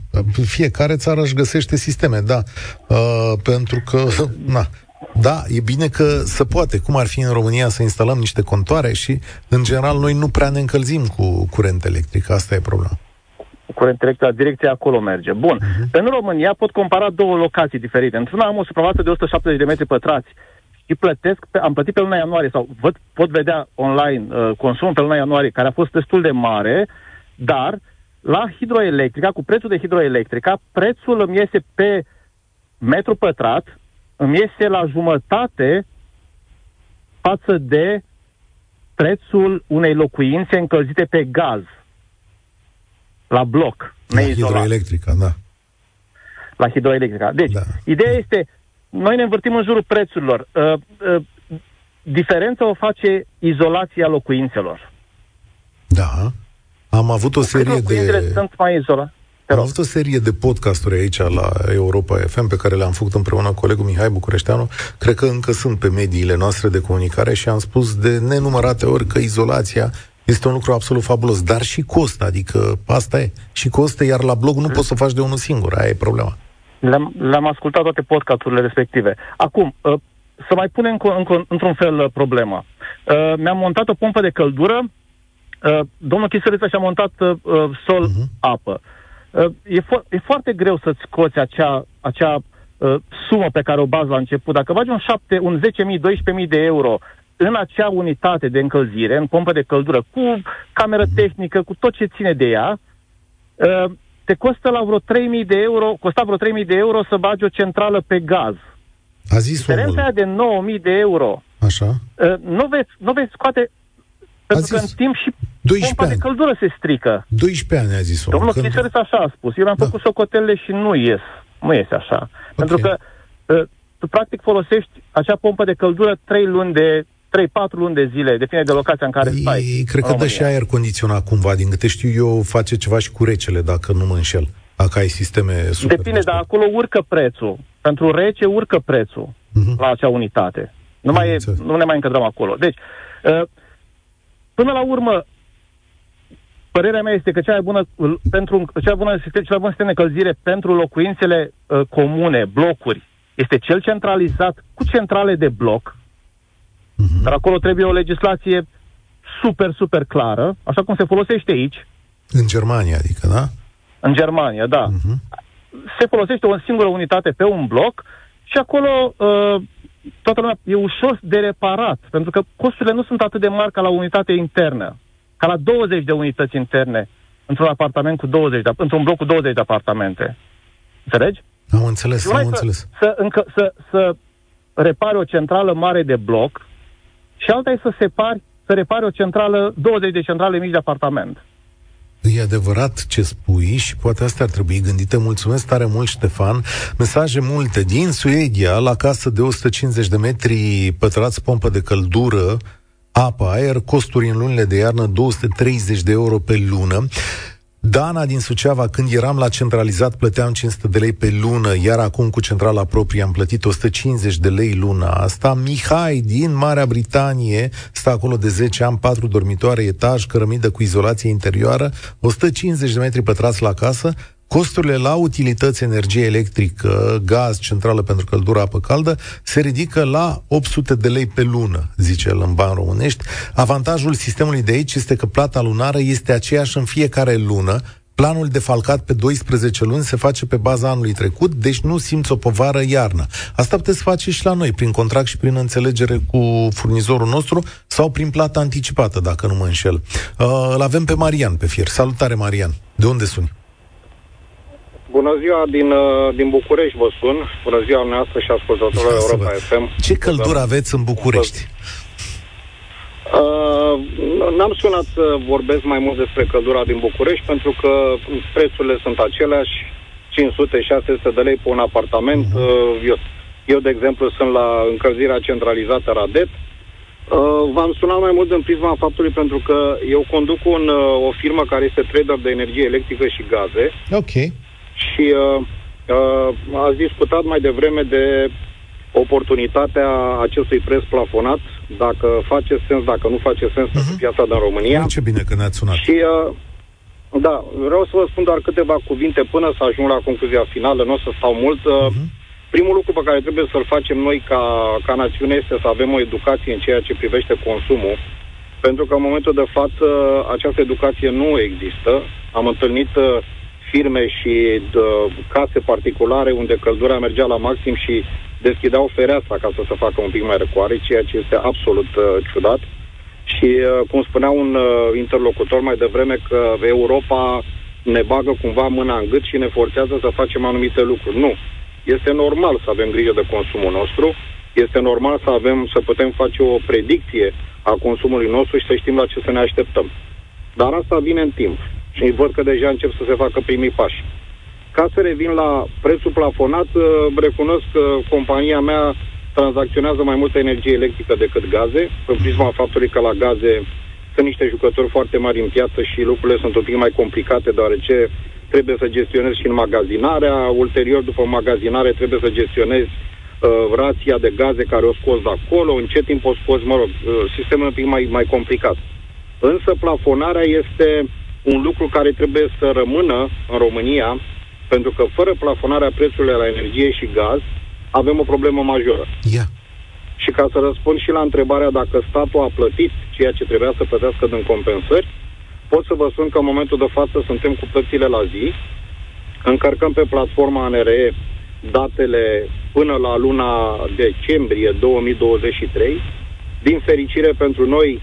Fiecare țară își găsește sisteme, da. Uh, pentru că, na, da, e bine că se poate. Cum ar fi în România să instalăm niște contoare și, în general, noi nu prea ne încălzim cu curent electric. Asta e problema. Curent electric, direcția acolo merge. Bun. Uh-huh. În România pot compara două locații diferite. Într-una am o suprafață de 170 de metri pătrați și plătesc, pe, am plătit pe luna ianuarie sau văd, pot vedea online uh, consumul pe luna ianuarie, care a fost destul de mare, dar la hidroelectrica, cu prețul de hidroelectrica, prețul îmi iese pe metru pătrat îmi iese la jumătate față de prețul unei locuințe încălzite pe gaz, la bloc, La hidroelectrica, da. La hidroelectrica. Deci, da. ideea este, noi ne învârtim în jurul prețurilor. Uh, uh, diferența o face izolația locuințelor. Da. Am avut o serie de... sunt mai izolate. Am avut o serie de podcasturi aici la Europa FM pe care le-am făcut împreună cu colegul Mihai Bucureșteanu. Cred că încă sunt pe mediile noastre de comunicare și am spus de nenumărate ori că izolația este un lucru absolut fabulos, dar și costă, adică asta e. Și costă, iar la blog nu poți să faci de unul singur, aia e problema. Le-am, le-am ascultat toate podcasturile respective. Acum, uh, să mai punem încă, încă, într-un fel uh, problema. Uh, mi-am montat o pompă de căldură, domnul Chisăriță și-a montat sol-apă. Mhm. Uh-huh. E, fo- e foarte greu să-ți scoți acea, acea sumă pe care o bazi la început. Dacă bagi un, 7, un 10.000, 12.000 de euro în acea unitate de încălzire, în pompă de căldură, cu cameră mhm. tehnică, cu tot ce ține de ea, te costă la vreo 3.000 de euro, costa vreo 3.000 de euro să bagi o centrală pe gaz. A zis Diferența aia de 9.000 de euro. Așa. Uh, nu, veți, nu veți scoate pentru că în timp și pompa ani. de căldură se strică. 12 ani a zis Domnul când... Chisăreț așa a spus. Eu mi-am da. făcut socotele și nu ies. Nu iese așa. Okay. Pentru că uh, tu practic folosești acea pompă de căldură 3 luni de 3-4 luni de zile, depinde de locația în care stai. Ei, cred că dă și aer condiționat cumva, din câte știu eu, face ceva și cu recele, dacă nu mă înșel. Dacă ai sisteme super. Depinde, dar acolo urcă prețul. Pentru rece urcă prețul uh-huh. la acea unitate. Nu, mai e, nu ne mai încadrăm acolo. Deci, uh, până la urmă, părerea mea este că cea mai bună, pentru, cea mai bună, cea mai bună sistem de încălzire pentru locuințele uh, comune, blocuri, este cel centralizat cu centrale de bloc, uh-huh. dar acolo trebuie o legislație super, super clară, așa cum se folosește aici. În Germania, adică, da? În Germania, da. Uh-huh. Se folosește o singură unitate pe un bloc și acolo uh, toată lumea e ușor de reparat, pentru că costurile nu sunt atât de mari ca la unitate internă, ca la 20 de unități interne într-un apartament cu 20 de, într-un bloc cu 20 de apartamente. Înțelegi? Am înțeles, am să, înțeles. Să, încă, să, să repari o centrală mare de bloc și alta e să separi, să repari o centrală, 20 de centrale mici de apartament. E adevărat ce spui și poate asta ar trebui gândite. Mulțumesc tare mult, Ștefan. Mesaje multe. Din Suedia, la casă de 150 de metri pătrați, pompă de căldură, apă, aer, costuri în lunile de iarnă 230 de euro pe lună. Dana din Suceava, când eram la centralizat, plăteam 500 de lei pe lună, iar acum cu centrala proprie am plătit 150 de lei luna asta. Mihai din Marea Britanie stă acolo de 10 ani, 4 dormitoare, etaj, cărămidă cu izolație interioară, 150 de metri pătrați la casă, Costurile la utilități, energie electrică, gaz, centrală pentru căldură, apă caldă, se ridică la 800 de lei pe lună, zice el în bani românești. Avantajul sistemului de aici este că plata lunară este aceeași în fiecare lună, Planul defalcat pe 12 luni se face pe baza anului trecut, deci nu simți o povară iarnă. Asta puteți face și la noi, prin contract și prin înțelegere cu furnizorul nostru sau prin plată anticipată, dacă nu mă înșel. Uh, îl avem pe Marian pe fier. Salutare, Marian. De unde suni? Bună ziua din, uh, din București, vă sun. Bună ziua noastră și ascultătorilor Europa FM. Ce căldură da. aveți în București? Uh, n-am sunat să vorbesc mai mult despre căldura din București pentru că prețurile sunt aceleași, 500-600 de lei pe un apartament. Uh-huh. Eu, eu, de exemplu, sunt la încălzirea centralizată Radet. Uh, v-am sunat mai mult în prisma faptului pentru că eu conduc un, uh, o firmă care este trader de energie electrică și gaze. Ok și uh, uh, ați discutat mai devreme de oportunitatea acestui preț plafonat, dacă face sens, dacă nu face sens uh-huh. pentru piața din România. Ce bine că ne-ați sunat. Și, uh, da, vreau să vă spun doar câteva cuvinte până să ajung la concluzia finală, nu o să stau mult. Uh-huh. Primul lucru pe care trebuie să-l facem noi ca, ca națiune este să avem o educație în ceea ce privește consumul, pentru că în momentul de față această educație nu există. Am întâlnit uh, firme și de, case particulare unde căldura mergea la maxim și deschideau fereastra ca să se facă un pic mai răcoare, ceea ce este absolut uh, ciudat. Și, uh, cum spunea un uh, interlocutor mai devreme, că Europa ne bagă cumva mâna în gât și ne forțează să facem anumite lucruri. Nu. Este normal să avem grijă de consumul nostru, este normal să avem, să putem face o predicție a consumului nostru și să știm la ce să ne așteptăm. Dar asta vine în timp și văd că deja încep să se facă primii pași. Ca să revin la prețul plafonat, uh, recunosc că compania mea tranzacționează mai multă energie electrică decât gaze, în prisma faptului că la gaze sunt niște jucători foarte mari în piață și lucrurile sunt un pic mai complicate, deoarece trebuie să gestionezi și în magazinarea, ulterior după magazinare trebuie să gestionezi uh, rația de gaze care o scoți de acolo, în ce timp o scoți, mă rog, uh, sistemul un pic mai, mai complicat. Însă plafonarea este un lucru care trebuie să rămână în România, pentru că fără plafonarea prețurilor la energie și gaz, avem o problemă majoră. Yeah. Și ca să răspund și la întrebarea dacă statul a plătit ceea ce trebuia să plătească din compensări, pot să vă spun că în momentul de față suntem cu plățile la zi, încărcăm pe platforma ANRE datele până la luna decembrie 2023. Din fericire pentru noi,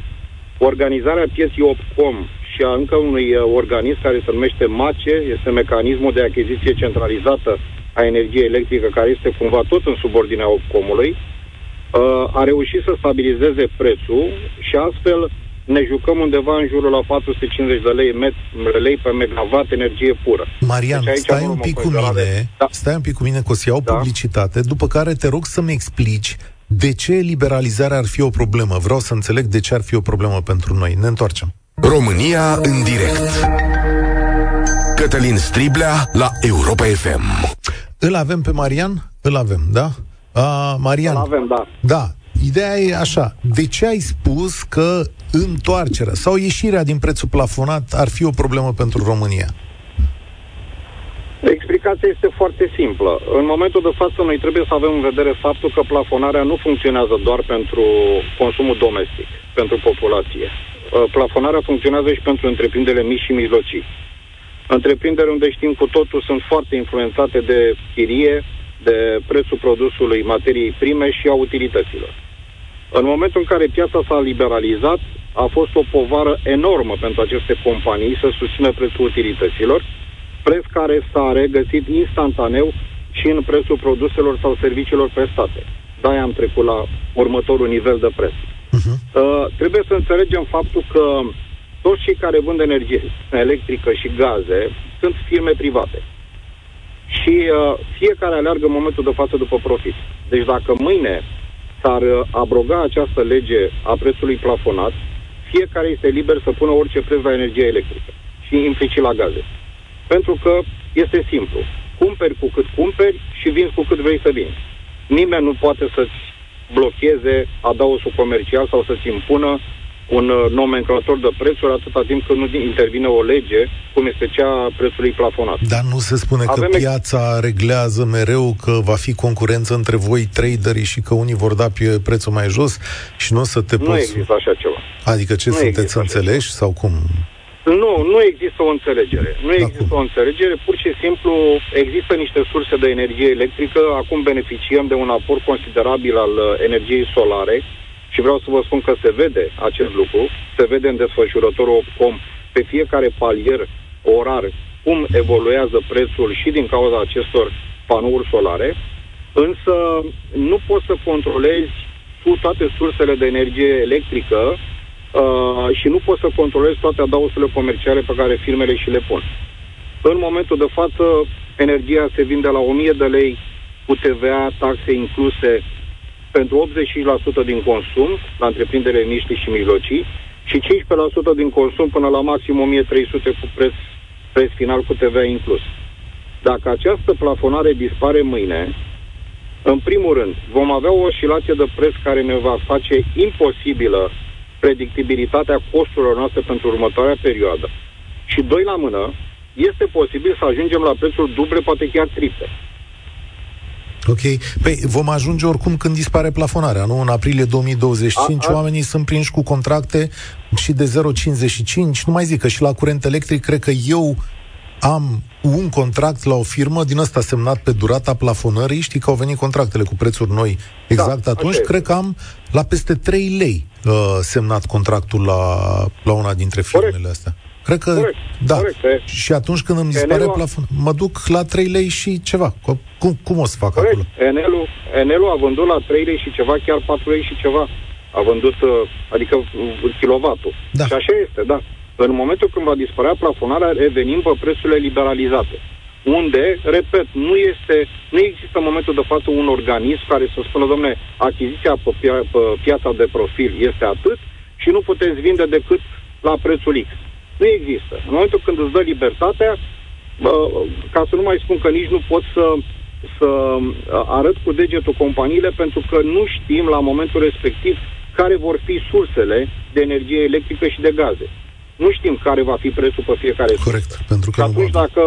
organizarea pieții Opcom și a încă unui uh, organism care se numește MACE, este mecanismul de achiziție centralizată a energiei electrică, care este cumva tot în subordinea Opcomului, uh, a reușit să stabilizeze prețul și astfel ne jucăm undeva în jurul la 450 de lei, met- lei pe megawatt energie pură. Marian, deci stai un pic cu mine, da. stai un pic cu mine că o să iau da. publicitate, după care te rog să-mi explici de ce liberalizarea ar fi o problemă. Vreau să înțeleg de ce ar fi o problemă pentru noi. Ne întoarcem. România în direct. Cătălin Striblea la Europa FM. Îl avem pe Marian? Îl avem, da? Uh, Marian. Îl avem, da. Da. Ideea e așa. De ce ai spus că întoarcerea sau ieșirea din prețul plafonat ar fi o problemă pentru România? Explicația este foarte simplă. În momentul de față, noi trebuie să avem în vedere faptul că plafonarea nu funcționează doar pentru consumul domestic, pentru populație. Uh, plafonarea funcționează și pentru întreprinderile mici și mijlocii. Întreprinderi unde știm cu totul sunt foarte influențate de chirie, de prețul produsului materiei prime și a utilităților. În momentul în care piața s-a liberalizat, a fost o povară enormă pentru aceste companii să susțină prețul utilităților, preț care s-a regăsit instantaneu și în prețul produselor sau serviciilor prestate. De-aia am trecut la următorul nivel de preț. Uh-huh. Uh, trebuie să înțelegem faptul că toți cei care vând energie electrică și gaze sunt firme private. Și uh, fiecare aleargă în momentul de față după profit. Deci dacă mâine s-ar uh, abroga această lege a prețului plafonat, fiecare este liber să pună orice preț la energie electrică și implicit la gaze. Pentru că este simplu. Cumperi cu cât cumperi și vinzi cu cât vrei să vinzi. Nimeni nu poate să-ți blocheze adausul comercial sau să-ți impună un uh, nomenclator de prețuri atâta timp când nu intervine o lege, cum este cea a prețului plafonat. Dar nu se spune Avem că piața reglează mereu că va fi concurență între voi traderii și că unii vor da pe prețul mai jos și nu o să te nu poți... Nu există așa ceva. Adică ce, nu sunteți înțeleși sau cum? Nu, nu există o înțelegere. Nu există o înțelegere, pur și simplu există niște surse de energie electrică, acum beneficiem de un aport considerabil al uh, energiei solare și vreau să vă spun că se vede acest lucru, se vede în desfășurătorul Opcom. Pe fiecare palier orar cum evoluează prețul și din cauza acestor panouri solare, însă nu poți să controlezi cu toate sursele de energie electrică uh, și nu poți să controlezi toate adausurile comerciale pe care firmele și le pun. În momentul de față, energia se vinde la 1000 de lei cu TVA, taxe incluse pentru 85% din consum la întreprinderile mici și mijlocii și 15% din consum până la maxim 1300 cu preț, preț final cu TVA inclus. Dacă această plafonare dispare mâine, în primul rând, vom avea o oscilație de preț care ne va face imposibilă predictibilitatea costurilor noastre pentru următoarea perioadă. Și doi la mână, este posibil să ajungem la prețuri duble, poate chiar triple. Ok. Păi vom ajunge oricum când dispare plafonarea, nu? În aprilie 2025 a, a... oamenii sunt prinși cu contracte și de 0,55. Nu mai zic că și la curent electric, cred că eu am un contract la o firmă din ăsta semnat pe durata plafonării, știi că au venit contractele cu prețuri noi exact da, atunci, cred că am la peste 3 lei uh, semnat contractul la, la una dintre firmele Corect. astea. Cred că, corect, da. Corect, și atunci când îmi dispare Enelu plafon, mă duc la 3 lei și ceva. Cum, cum o să fac corect. acolo? Enelu, Enelu a vândut la 3 lei și ceva, chiar 4 lei și ceva. A vândut, uh, adică uh, kilovatul. Da. Și așa este, da. În momentul când va dispărea plafonarea, revenim pe prețurile liberalizate. unde, repet, nu este, nu există în momentul de față un organism care să spună, domne, achiziția pe, pia- pe piața de profil este atât și nu puteți vinde decât la prețul X. Nu există. În momentul când îți dă libertatea, ca să nu mai spun că nici nu pot să, să arăt cu degetul companiile pentru că nu știm la momentul respectiv care vor fi sursele de energie electrică și de gaze. Nu știm care va fi prețul pe fiecare Corect, pentru că și atunci dacă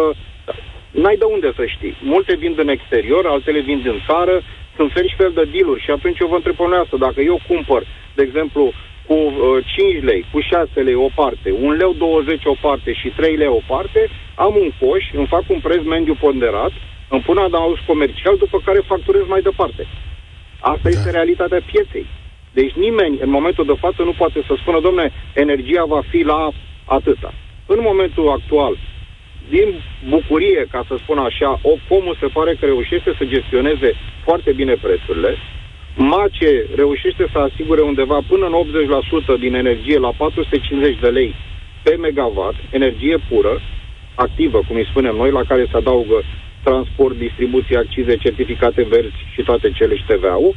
n-ai de unde să știi. Multe vin din exterior, altele vin din țară, sunt fel și fel de deal și atunci eu vă întreb pe dacă eu cumpăr, de exemplu, cu uh, 5 lei, cu 6 lei o parte, 1 leu 20 o parte și 3 lei o parte, am un coș, îmi fac un preț mediu ponderat, îmi pun adaus comercial, după care facturez mai departe. Asta da. este realitatea pieței. Deci nimeni, în momentul de față, nu poate să spună, domne, energia va fi la atâta. În momentul actual, din bucurie, ca să spun așa, Ocomul se pare că reușește să gestioneze foarte bine prețurile. MACE reușește să asigure undeva până în 80% din energie la 450 de lei pe megawatt, energie pură, activă, cum îi spunem noi, la care se adaugă transport, distribuție, accize, certificate verzi și toate cele și TVA-ul.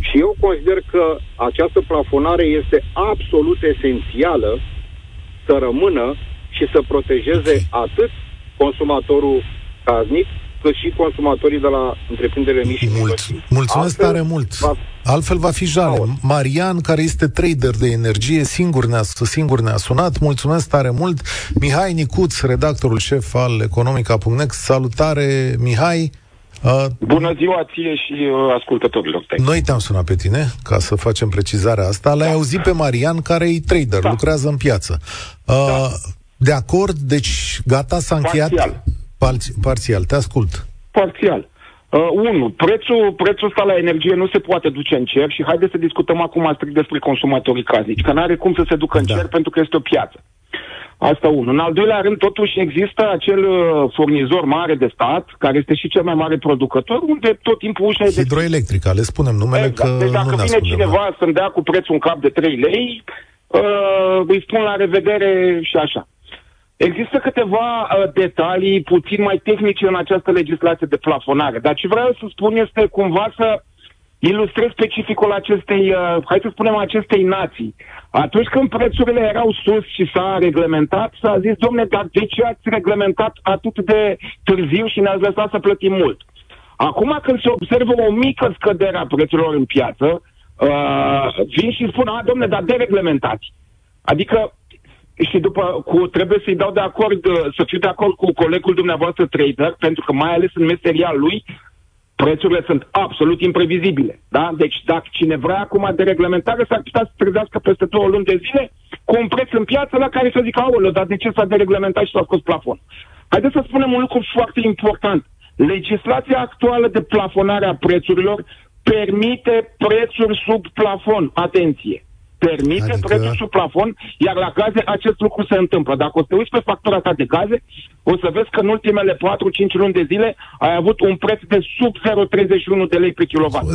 Și eu consider că această plafonare este absolut esențială să rămână și să protejeze atât consumatorul casnic, cât și consumatorii de la întreprinderile mici Mult, Mulțumesc Altfel, tare mult. Va... Altfel va fi jale. Marian, care este trader de energie, singur ne-a, singur ne-a sunat. Mulțumesc tare mult. Mihai Nicuț, redactorul șef al Economica.net. Salutare, Mihai. Uh, Bună ziua ție și uh, ascultătorilor tăi. Noi te-am sunat pe tine, ca să facem precizarea asta. L-ai da. auzit pe Marian, care e trader, da. lucrează în piață. Uh, da. De acord? Deci gata, s-a încheiat? Parțial. Parți, parțial, te ascult. Parțial. Uh, unu, prețul, prețul ăsta la energie nu se poate duce în cer și haideți să discutăm acum strict despre consumatorii casnici, că nu are cum să se ducă în da. cer pentru că este o piață. Asta unul. În al doilea rând, totuși există acel uh, furnizor mare de stat, care este și cel mai mare producător, unde tot timpul ușa e Hidroelectrica, le spunem numele exact. că Deci dacă nu vine cineva da. să-mi dea cu prețul un cap de 3 lei, uh, îi spun la revedere și așa. Există câteva uh, detalii puțin mai tehnice în această legislație de plafonare, dar ce vreau să spun este cumva să ilustrez specificul acestei, uh, hai să spunem, acestei nații. Atunci când prețurile erau sus și s-a reglementat, s-a zis, domne, dar de ce ați reglementat atât de târziu și ne-ați lăsat să plătim mult? Acum când se observă o mică scădere a prețurilor în piață, uh, vin și spun, a, domne, dar dereglementați. Adică și după, cu, trebuie să-i dau de acord, uh, să fiu de acord cu colegul dumneavoastră trader, pentru că mai ales în meseria lui, prețurile sunt absolut imprevizibile. Da? Deci dacă cine vrea acum de reglementare, s-ar putea să trezească peste două luni de zile cu un preț în piață la care să zică, aoleu, dar de ce s-a dereglementat și s-a scos plafon? Haideți să spunem un lucru foarte important. Legislația actuală de plafonare a prețurilor permite prețuri sub plafon. Atenție! Permite adică... prețul sub plafon, iar la gaze acest lucru se întâmplă. Dacă o să te uiți pe factura ta de gaze, o să vezi că în ultimele 4-5 luni de zile ai avut un preț de sub 0,31 de lei pe kilowatt. 0,28,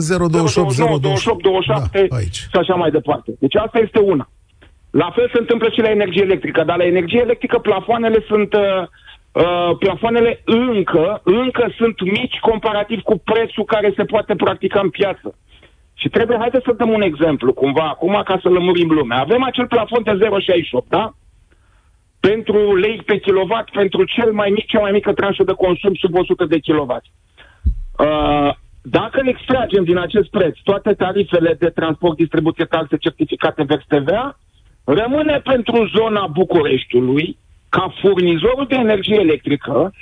0,28, 27 da, și așa mai departe. Deci asta este una. La fel se întâmplă și la energie electrică, dar la energie electrică plafoanele sunt uh, uh, plafoanele încă, încă sunt mici comparativ cu prețul care se poate practica în piață. Și trebuie, haideți să dăm un exemplu, cumva, acum, ca să lămurim lumea. Avem acel plafon de 0,68, da? Pentru lei pe kilowatt, pentru cel mai mic, cea mai mică tranșă de consum sub 100 de kilowatt. Uh, dacă ne extragem din acest preț toate tarifele de transport, distribuție, taxe, certificate, vers TVA, rămâne pentru zona Bucureștiului, ca furnizorul de energie electrică,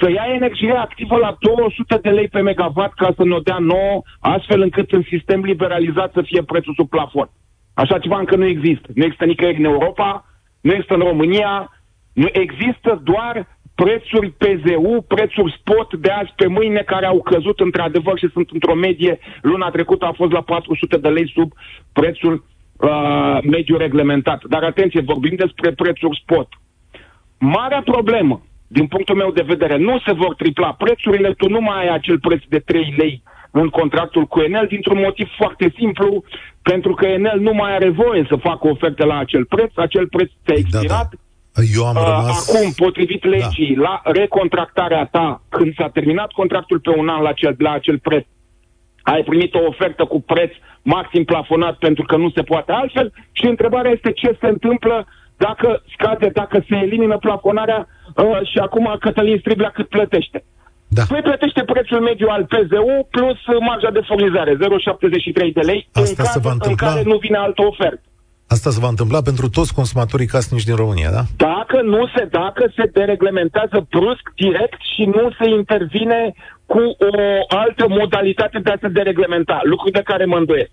să ia energie activă la 200 de lei pe megawatt ca să ne dea nouă, astfel încât în sistem liberalizat să fie prețul sub plafon. Așa ceva încă nu există. Nu există nicăieri în Europa, nu există în România, nu există doar prețuri PZU, prețuri spot de azi pe mâine care au căzut într-adevăr și sunt într-o medie. Luna trecută a fost la 400 de lei sub prețul uh, mediu reglementat. Dar atenție, vorbim despre prețuri spot. Marea problemă din punctul meu de vedere, nu se vor tripla prețurile, tu nu mai ai acel preț de 3 lei în contractul cu Enel dintr-un motiv foarte simplu, pentru că Enel nu mai are voie să facă oferte la acel preț, acel preț ți-a expirat, da, da. Eu am rămas... Acum, potrivit legii, da. la recontractarea ta, când s-a terminat contractul pe un an la acel, la acel preț, ai primit o ofertă cu preț maxim plafonat pentru că nu se poate altfel și întrebarea este ce se întâmplă dacă scade, dacă se elimină plafonarea uh, și acum Cătălin Striblea cât plătește. Da. Păi plătește prețul mediu al PZU plus marja de furnizare, 0,73 de lei, Asta în, caz, va întâmpla... în care nu vine altă ofertă. Asta se va întâmpla pentru toți consumatorii casnici din România, da? Dacă nu se, dacă se dereglementează brusc, direct și nu se intervine cu o altă modalitate de a se dereglementa, lucru de care mă îndoiesc.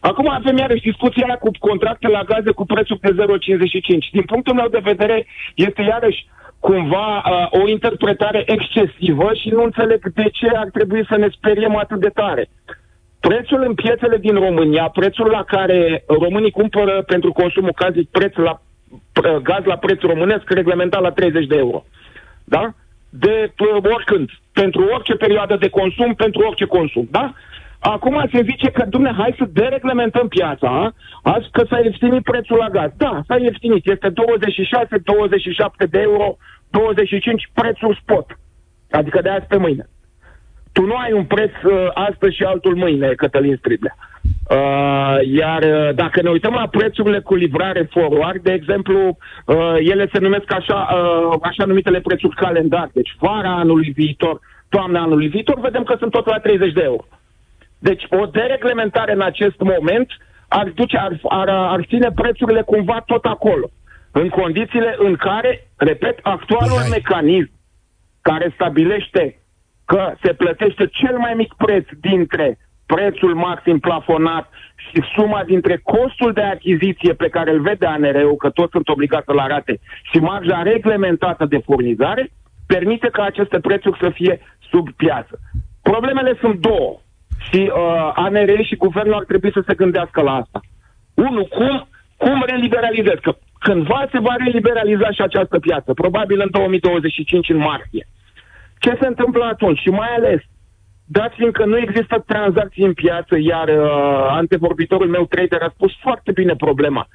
Acum avem iarăși discuția cu contracte la gaze cu prețul de 0,55. Din punctul meu de vedere, este iarăși cumva uh, o interpretare excesivă și nu înțeleg de ce ar trebui să ne speriem atât de tare. Prețul în piețele din România, prețul la care românii cumpără pentru consumul cazic preț la, uh, gaz la preț românesc, reglementat la 30 de euro. Da? De uh, oricând. Pentru orice perioadă de consum, pentru orice consum. Da? Acum se zice că, dumne, hai să dereglementăm piața, azi că s-a ieftinit prețul la gaz. Da, s-a ieftinit. Este 26, 27 de euro, 25 prețul spot. Adică de azi pe mâine. Tu nu ai un preț uh, astăzi și altul mâine, Cătălin Striblea. Uh, iar uh, dacă ne uităm la prețurile cu livrare forward, de exemplu, uh, ele se numesc așa, uh, așa numitele prețuri calendar. Deci vara anului viitor, toamna anului viitor, vedem că sunt tot la 30 de euro. Deci o dereglementare în acest moment ar, duce, ar, ar, ar ține prețurile cumva tot acolo. În condițiile în care, repet, actualul Hai. mecanism care stabilește că se plătește cel mai mic preț dintre prețul maxim plafonat și suma dintre costul de achiziție pe care îl vede ANR-ul, că toți sunt obligați să-l arate, și marja reglementată de furnizare, permite ca aceste prețuri să fie sub piață. Problemele sunt două. Și uh, ANR și guvernul ar trebui să se gândească la asta. Unu, cum, cum reliberalizez? Că cândva se va reliberaliza și această piață, probabil în 2025, în martie. Ce se întâmplă atunci? Și mai ales, dat fiindcă nu există tranzacții în piață, iar uh, antevorbitorul meu trader a spus foarte bine problema.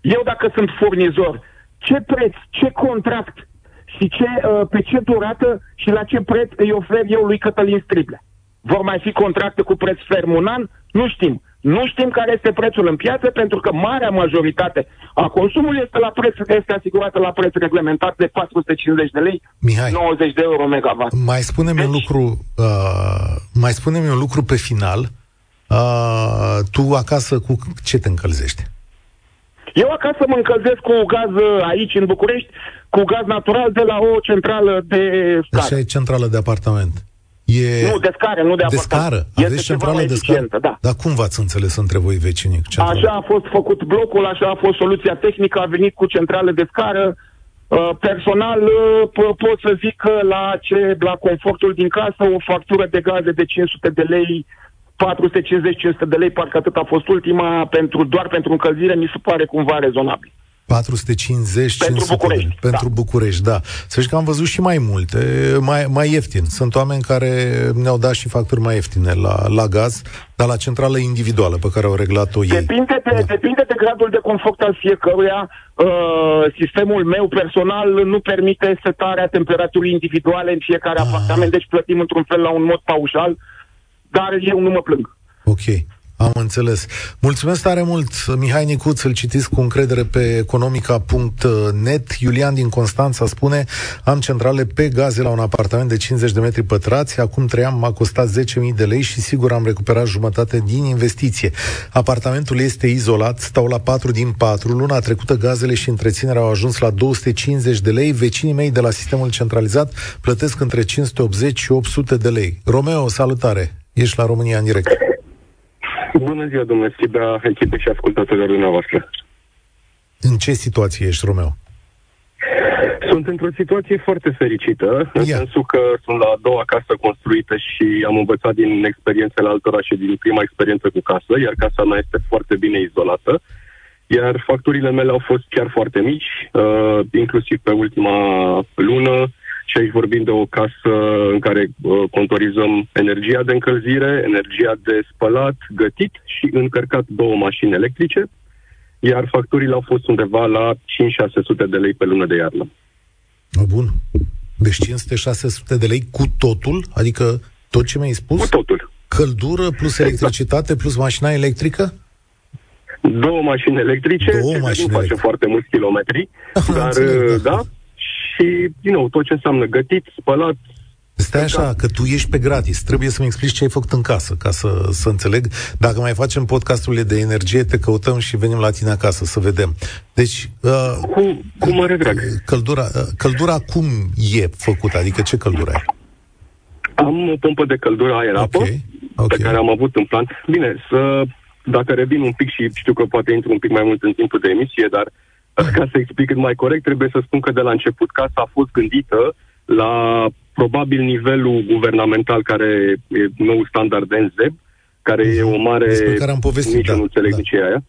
Eu dacă sunt furnizor, ce preț, ce contract și ce, uh, pe ce durată și la ce preț îi ofer eu lui Cătălin Striblea? Vor mai fi contracte cu preț ferm un an? Nu știm. Nu știm care este prețul în piață, pentru că marea majoritate a consumului este la preț, este asigurată la preț reglementat de 450 de lei, Mihai, 90 de euro megawatt. Mai spune-mi deci... un lucru, uh, mai spune-mi un lucru pe final. Uh, tu acasă cu ce te încălzești? Eu acasă mă încălzesc cu gaz uh, aici în București, cu gaz natural de la o centrală de scară. Așa e centrală de apartament. E... Nu, de scară, nu de De scară? Aveți centrală de scară? Da. Dar cum v-ați înțeles între voi vecinii? Centrală? Așa a fost făcut blocul, așa a fost soluția tehnică, a venit cu centrală de scară. Uh, personal uh, pot să zic că la, ce, la confortul din casă o factură de gaze de 500 de lei 450-500 de lei, parcă atât a fost ultima, pentru, doar pentru încălzire, mi se pare cumva rezonabil. 450 pentru București. De, pentru da. București, da. Să știi că am văzut și mai multe, mai, mai ieftin. Sunt oameni care ne-au dat și facturi mai ieftine la, la gaz, dar la centrală individuală pe care au reglat-o ei. Depinde de, da. depinde de gradul de confort al fiecăruia. Uh, sistemul meu personal nu permite setarea temperaturii individuale în fiecare ah. apartament, deci plătim într-un fel la un mod paușal, dar eu nu mă plâng. Ok. Am înțeles. Mulțumesc tare mult, Mihai Nicuț, îl citiți cu încredere pe economica.net. Iulian din Constanța spune, am centrale pe gaze la un apartament de 50 de metri pătrați, acum trei ani m-a costat 10.000 de lei și sigur am recuperat jumătate din investiție. Apartamentul este izolat, stau la 4 din 4, luna trecută gazele și întreținerea au ajuns la 250 de lei, vecinii mei de la sistemul centralizat plătesc între 580 și 800 de lei. Romeo, salutare! Ești la România în direct. Bună ziua, domnule Stibra, echipe și ascultătorilor dumneavoastră. În ce situație ești, Romeo? Sunt într-o situație foarte fericită, în Ia. sensul că sunt la a doua casă construită și am învățat din experiențele altora și din prima experiență cu casă, iar casa mea este foarte bine izolată, iar facturile mele au fost chiar foarte mici, uh, inclusiv pe ultima lună, și aici vorbim de o casă în care uh, contorizăm energia de încălzire, energia de spălat, gătit și încărcat două mașini electrice. iar facturile au fost undeva la 5-600 de lei pe lună de iarnă. Bun. Deci 500-600 de lei cu totul? Adică tot ce mi-ai spus? Cu totul. Căldură plus electricitate plus mașina electrică? Două mașini electrice, Două mașini nu face foarte mulți kilometri, dar înțeleg, da. da, și, din nou, tot ce înseamnă gătit, spălat, Stai așa, că tu ești pe gratis. Trebuie să-mi explici ce ai făcut în casă, ca să, să înțeleg. Dacă mai facem podcasturile de energie, te căutăm și venim la tine acasă să vedem. Deci... Uh, cu, cu mare drag. Căldura, uh, căldura cum e făcută? Adică ce căldură ai? Am o pompă de căldură aer-apă, okay. Okay. pe care am avut în plan. Bine, să dacă revin un pic și știu că poate intru un pic mai mult în timpul de emisie, dar ca să explic cât mai corect, trebuie să spun că de la început casa a fost gândită la probabil nivelul guvernamental care e nou standard de NZEB, care e o mare... Despre care am povestit, nici da, nu înțeleg da. nici aia.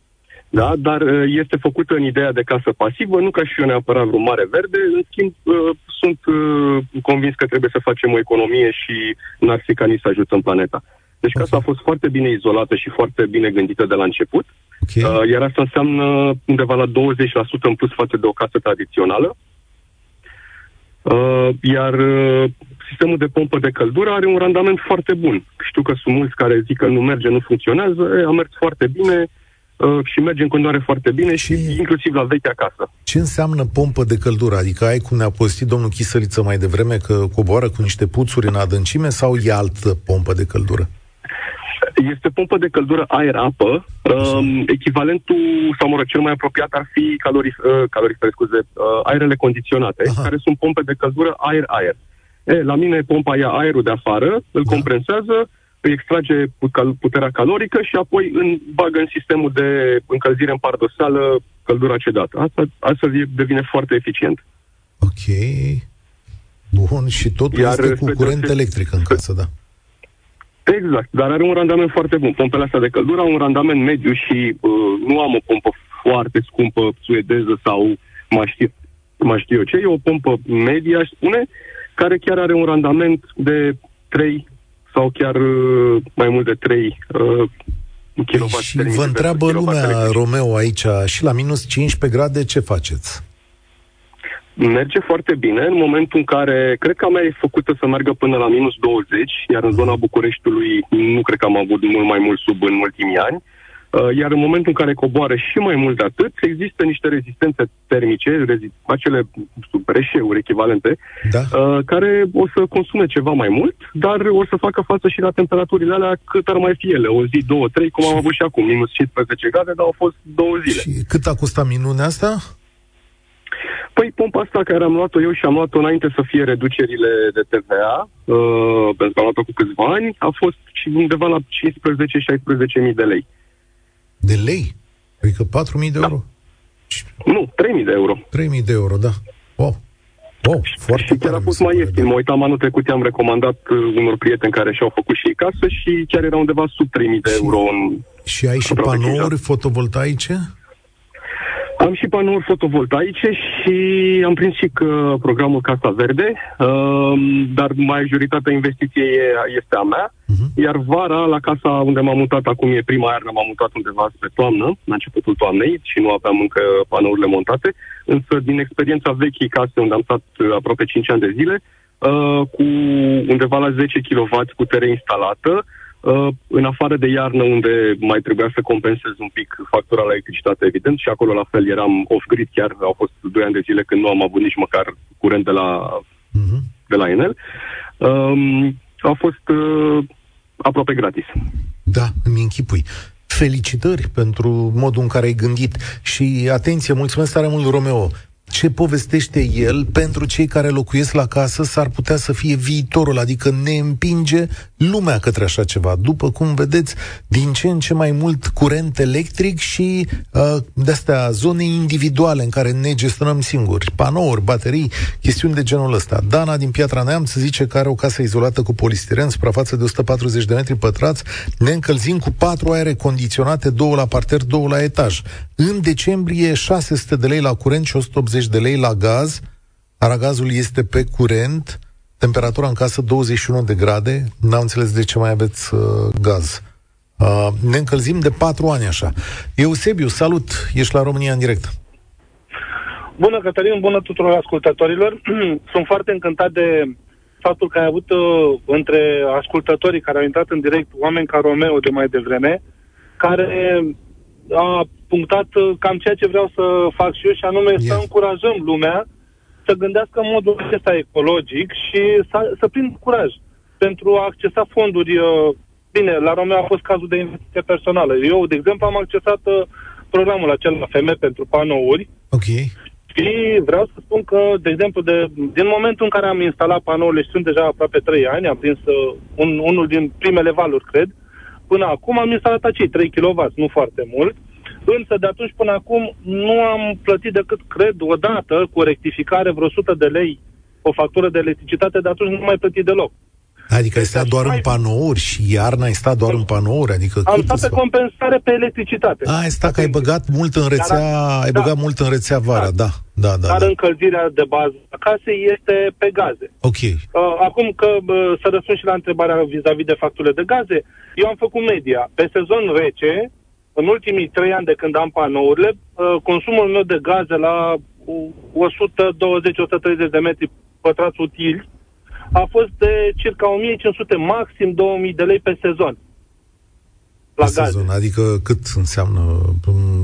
Da, dar uh, este făcută în ideea de casă pasivă, nu ca și eu neapărat vreo mare verde, în schimb uh, sunt uh, convins că trebuie să facem o economie și n-ar fi ca nici să ajutăm planeta. Deci casa a fost foarte bine izolată și foarte bine gândită de la început, okay. uh, iar asta înseamnă undeva la 20% în plus față de o casă tradițională. Uh, iar uh, sistemul de pompă de căldură are un randament foarte bun. Știu că sunt mulți care zic că nu merge, nu funcționează, e, a mers foarte bine uh, și merge în continuare foarte bine și inclusiv la vechea casă. Ce înseamnă pompă de căldură? Adică ai, cum ne-a postit domnul Chisăliță mai devreme, că coboară cu niște puțuri în adâncime sau e altă pompă de căldură? Este pompă de căldură aer-apă. Um, echivalentul, sau mă rog, cel mai apropiat ar fi calorii, uh, calorifere, scuze, uh, aerele condiționate, Aha. care sunt pompe de căldură aer-aer. E, la mine pompa ia aerul de afară, îl da. compresează, îi extrage puterea calorică și apoi în, bagă în sistemul de încălzire în pardoseală căldura cedată. Asta astfel devine foarte eficient. Ok. Bun, și totul Iar este cu curent electric în casă, da. Exact, dar are un randament foarte bun. Pompele astea de căldură au un randament mediu și uh, nu am o pompă foarte scumpă suedeză sau mai știu, mai știu eu ce. E o pompă medie, aș spune, care chiar are un randament de 3 sau chiar uh, mai mult de 3 uh, kW. Și vă întreabă lumea, Romeo, aici, și la minus 15 grade, ce faceți? Merge foarte bine în momentul în care, cred că a mea e făcută să meargă până la minus 20, iar în zona Bucureștiului nu cred că am avut mult mai mult sub în ultimii ani. Uh, iar în momentul în care coboară și mai mult de atât, există niște rezistențe termice, rezi- acele reșeuri echivalente, da. uh, care o să consume ceva mai mult, dar o să facă față și la temperaturile alea cât ar mai fi ele, o zi, două, trei, cum am avut și acum, minus 15 grade, dar au fost două zile. Și cât a costat minunea asta? Păi pompa asta care am luat-o eu și am luat-o înainte să fie reducerile de TVA, uh, pentru că am luat-o cu câțiva ani, a fost și undeva la 15-16 mii de lei. De lei? Adică 4 mii de da. euro? Nu, 3 mii de euro. 3 mii de euro, da. Wow. Oh, foarte și chiar a fost mai ieftin. Da. Mă uitam anul trecut, i-am recomandat uh, unor prieteni care și-au făcut și casă și chiar era undeva sub 3.000 de și, euro. În și ai și panouri fotovoltaice? Am și panouri fotovoltaice și am prins și că programul Casa Verde, uh, dar majoritatea investiției este a mea. Uh-huh. Iar vara, la casa unde m-am mutat acum, e prima iarnă, m-am mutat undeva spre toamnă, la începutul toamnei, și nu aveam încă panourile montate. Însă, din experiența vechii case, unde am stat aproape 5 ani de zile, uh, cu undeva la 10 kW putere instalată, Uh, în afară de iarnă, unde mai trebuia să compensez un pic factura la electricitate, evident, și acolo la fel eram off-grid, chiar au fost 2 ani de zile când nu am avut nici măcar curent de la, uh-huh. de la Enel. Um, a fost uh, aproape gratis. Da, îmi închipui. Felicitări pentru modul în care ai gândit și atenție, mulțumesc tare mult, Romeo ce povestește el pentru cei care locuiesc la casă s-ar putea să fie viitorul, adică ne împinge lumea către așa ceva. După cum vedeți, din ce în ce mai mult curent electric și uh, de-astea zone individuale în care ne gestionăm singuri, panouri, baterii, chestiuni de genul ăsta. Dana din Piatra Neamț zice că are o casă izolată cu polistiren, suprafață de 140 de metri pătrați, ne încălzim cu patru aere condiționate, două la parter, două la etaj. În decembrie 600 de lei la curent și 180 de lei la gaz. Aragazul este pe curent, temperatura în casă 21 de grade. N-am înțeles de ce mai aveți uh, gaz. Uh, ne încălzim de patru ani așa. Eusebiu, salut! Ești la România în direct. Bună, Cătălin, bună tuturor ascultătorilor. Sunt foarte încântat de faptul că ai avut uh, între ascultătorii care au intrat în direct oameni ca Romeo de mai devreme, care a punctat uh, cam ceea ce vreau să fac și eu, și anume yes. să încurajăm lumea să gândească în modul acesta ecologic și să, să prind curaj pentru a accesa fonduri. Uh, bine, la Romeo a fost cazul de investiție personală. Eu, de exemplu, am accesat uh, programul acela la FM pentru panouri. Ok. Și vreau să spun că, de exemplu, de, din momentul în care am instalat panourile și sunt deja aproape 3 ani, am prins uh, un, unul din primele valuri, cred, până acum am instalat acei 3 kW, nu foarte mult, însă de atunci până acum nu am plătit decât, cred, o dată cu rectificare vreo 100 de lei o factură de electricitate, de atunci nu mai plătit deloc. Adică ai stat doar în panouri și iarna ai stat doar în panouri? Adică Am stat pe compensare pe electricitate. A, ai stat că ai băgat mult în rețea, Dar, ai da. băgat mult în rețea vara, da. da. Da, da, Dar da. încălzirea de bază a casei este pe gaze. Ok. Uh, acum că uh, să răspund și la întrebarea vis-a-vis de facturile de gaze, eu am făcut media. Pe sezon rece, în ultimii trei ani de când am panourile, uh, consumul meu de gaze la 120-130 de metri pătrați utili a fost de circa 1500, maxim 2000 de lei pe sezon. La pe gaze. sezon, adică cât înseamnă?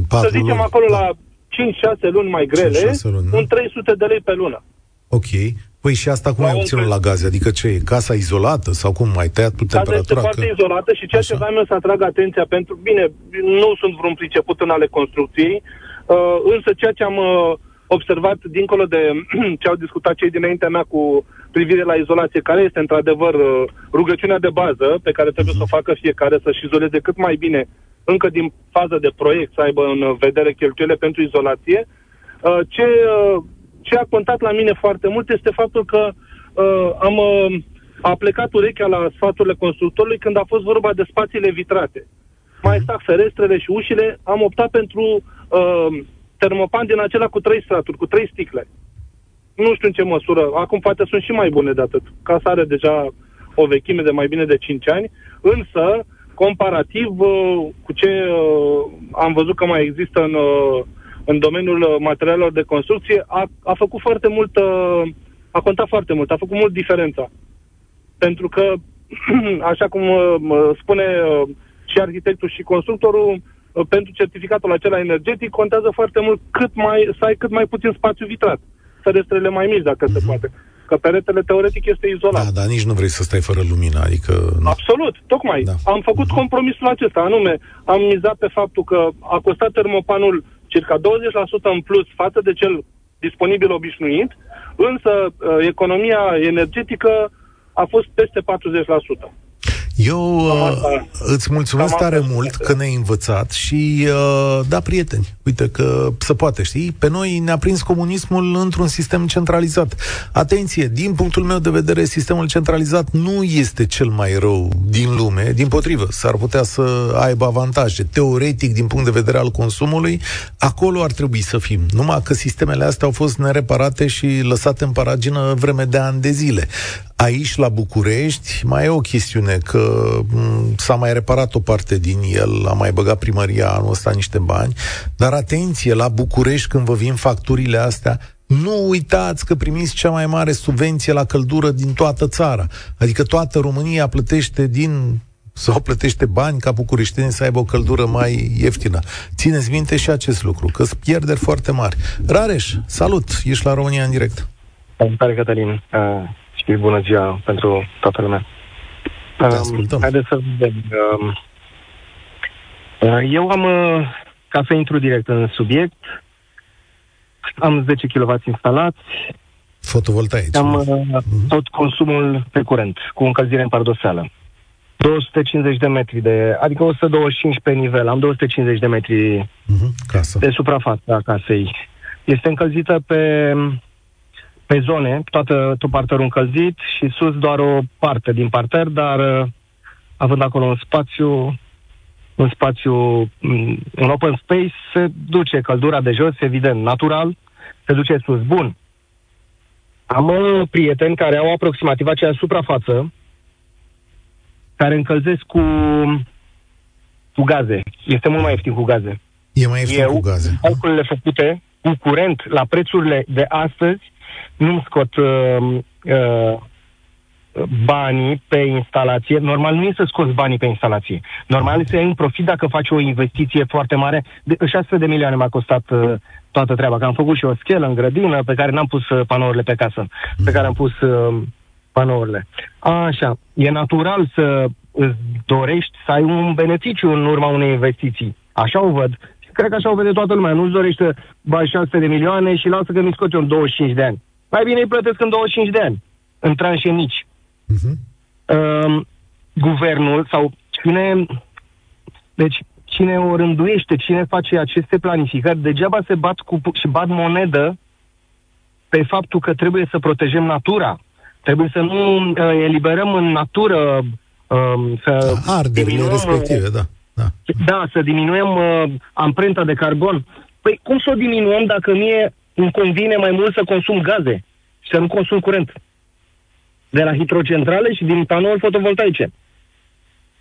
4 Să zicem luni? acolo da. la 5-6 luni mai grele, luni, un 300 de lei pe lună. Ok. Păi și asta cum la ai obținut la gaze? Adică ce e? Casa izolată sau cum? Mai tăiat cu temperatura? Casa este foarte că... izolată și ceea Așa. ce vreau să atrag atenția pentru... Bine, nu sunt vreun priceput în ale construcției, uh, însă ceea ce am uh, observat dincolo de ce au discutat cei dinaintea mea cu privire la izolație, care este într-adevăr uh, rugăciunea de bază pe care trebuie să o facă fiecare, să-și izoleze cât mai bine încă din faza de proiect, să aibă în vedere cheltuielile pentru izolație. Uh, ce, uh, ce a contat la mine foarte mult este faptul că am a plecat urechea la sfaturile constructorului când a fost vorba de spațiile vitrate. Mai exact, ferestrele și ușile, am optat pentru uh, termopan din acela cu trei straturi, cu trei sticle nu știu în ce măsură, acum poate sunt și mai bune de atât. Casa are deja o vechime de mai bine de 5 ani, însă, comparativ uh, cu ce uh, am văzut că mai există în, uh, în domeniul materialelor de construcție, a, a făcut foarte mult, a contat foarte mult, a făcut mult diferența. Pentru că, așa cum spune și arhitectul și constructorul, pentru certificatul acela energetic contează foarte mult cât mai, să ai cât mai puțin spațiu vitrat ferestrele mai mici, dacă uh-huh. se mhm. poate. Că peretele teoretic este izolat. Da, dar nici nu vrei să stai fără lumină, adică... Absolut, tocmai. Da. Am făcut uh-huh. compromisul acesta, anume, am mizat pe faptul că a costat termopanul circa 20% în plus față de cel disponibil obișnuit, însă uh, economia energetică a fost peste 40%. Eu uh, îți mulțumesc tare mult că ne-ai învățat și, uh, da, prieteni, uite că se poate, știi? Pe noi ne-a prins comunismul într-un sistem centralizat. Atenție, din punctul meu de vedere, sistemul centralizat nu este cel mai rău din lume, din potrivă, s-ar putea să aibă avantaje. Teoretic, din punct de vedere al consumului, acolo ar trebui să fim. Numai că sistemele astea au fost nereparate și lăsate în paragină vreme de ani de zile. Aici, la București, mai e o chestiune, că m- s-a mai reparat o parte din el, a mai băgat primăria anul ăsta niște bani, dar atenție, la București, când vă vin facturile astea, nu uitați că primiți cea mai mare subvenție la căldură din toată țara. Adică toată România plătește din sau plătește bani ca bucureștenii să aibă o căldură mai ieftină. Țineți minte și acest lucru, că sunt pierderi foarte mari. Rareș, salut, ești la România în direct. Salutare, Cătălin. Uh, și bună ziua pentru toată lumea. Te um, ascultăm. Haideți să vedem. Um, uh, eu am, uh, ca să intru direct în subiect, am 10 kW instalați. Fotovoltaici. Am uh, uh-huh. tot consumul pe curent, cu încălzire în pardoseală. 250 de metri de, adică 125 pe nivel, am 250 de metri uh-huh, de suprafață a casei. Este încălzită pe pe zone, toată, tot parterul încălzit și sus doar o parte din parter, dar uh, având acolo un spațiu, un spațiu, mm, un open space, se duce căldura de jos, evident, natural, se duce sus. Bun. Am uh, prieteni care au aproximativ aceeași suprafață, care încălzesc cu cu gaze. Este mult mai ieftin cu gaze. E mai ieftin Eu, cu gaze. calculele făcute cu curent la prețurile de astăzi, nu scot uh, uh, banii pe instalație. Normal nu e să scoți banii pe instalație. Normal este să iei un profit dacă faci o investiție foarte mare. De 600 de milioane m-a costat uh, toată treaba, că am făcut și o schelă în grădină pe care n-am pus uh, panourile pe casă, pe care am pus uh, panourile. Așa, e natural să îți dorești să ai un beneficiu în urma unei investiții. Așa o văd. Și cred că așa o vede toată lumea. Nu-ți dorește bani 600 de milioane și lasă că mi scoți în 25 de ani. Mai bine îi plătesc în 25 de ani, în tranșe mici. Uh-huh. Uh, guvernul sau cine... Deci, cine o rânduiește, cine face aceste planificări, degeaba se bat cu și bat monedă pe faptul că trebuie să protejăm natura. Trebuie să nu uh, eliberăm în natură uh, să da, arderile respective, da. Da. da, să diminuăm uh, amprenta de carbon. Păi cum să o diminuăm dacă mie îmi convine mai mult să consum gaze și să nu consum curent? De la hidrocentrale și din panouri fotovoltaice.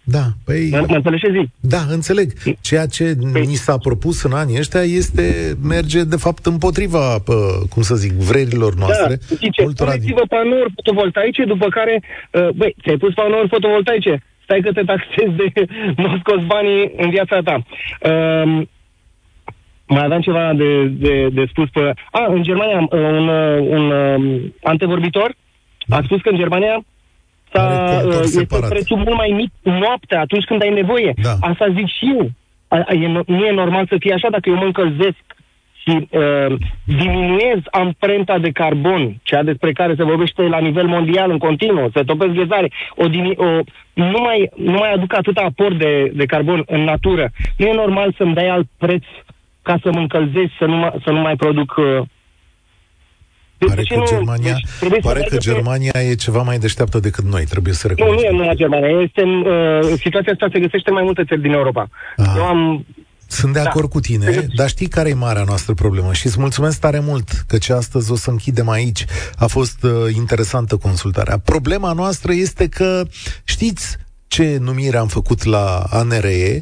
Da, păi... Mă, mă înțelegi ce zic? Da, înțeleg. Ceea ce păi... ni s-a propus în anii ăștia este, merge de fapt împotriva, pă, cum să zic, vrerilor da, noastre. Da, zice, multora... puneți-vă panouri fotovoltaice, după care, uh, băi, ți-ai pus panouri fotovoltaice, stai că te taxezi de nu scoți banii în viața ta. Uh, mai aveam ceva de, de, de spus pe... A, în Germania, uh, un, uh, un, un um, antevorbitor da. a spus că în Germania s-a, uh, este prețul mult mai mic noaptea, atunci când ai nevoie. Da. Asta zic și eu. A, a, e, nu e normal să fie așa dacă eu mă încălzesc și uh, diminuez amprenta de carbon, cea despre care se vorbește la nivel mondial în continuu, se topesc ghezare, o, o, nu, mai, nu mai aduc atâta aport de, de carbon în natură. Nu e normal să-mi dai alt preț ca să mă încălzesc, să nu, să nu mai produc uh, Pare că, Germania, deci pare că Germania e ceva mai deșteaptă decât noi, trebuie să recunoaștem. Nu, nu e numai Germania. Este, uh, situația asta se găsește în mai multe țări din Europa. Ah. Eu am sunt de da. acord cu tine, dar știi care e marea noastră problemă? Și îți mulțumesc tare mult că ce astăzi o să închidem aici. A fost uh, interesantă consultarea. Problema noastră este că știți ce numire am făcut la ANRE?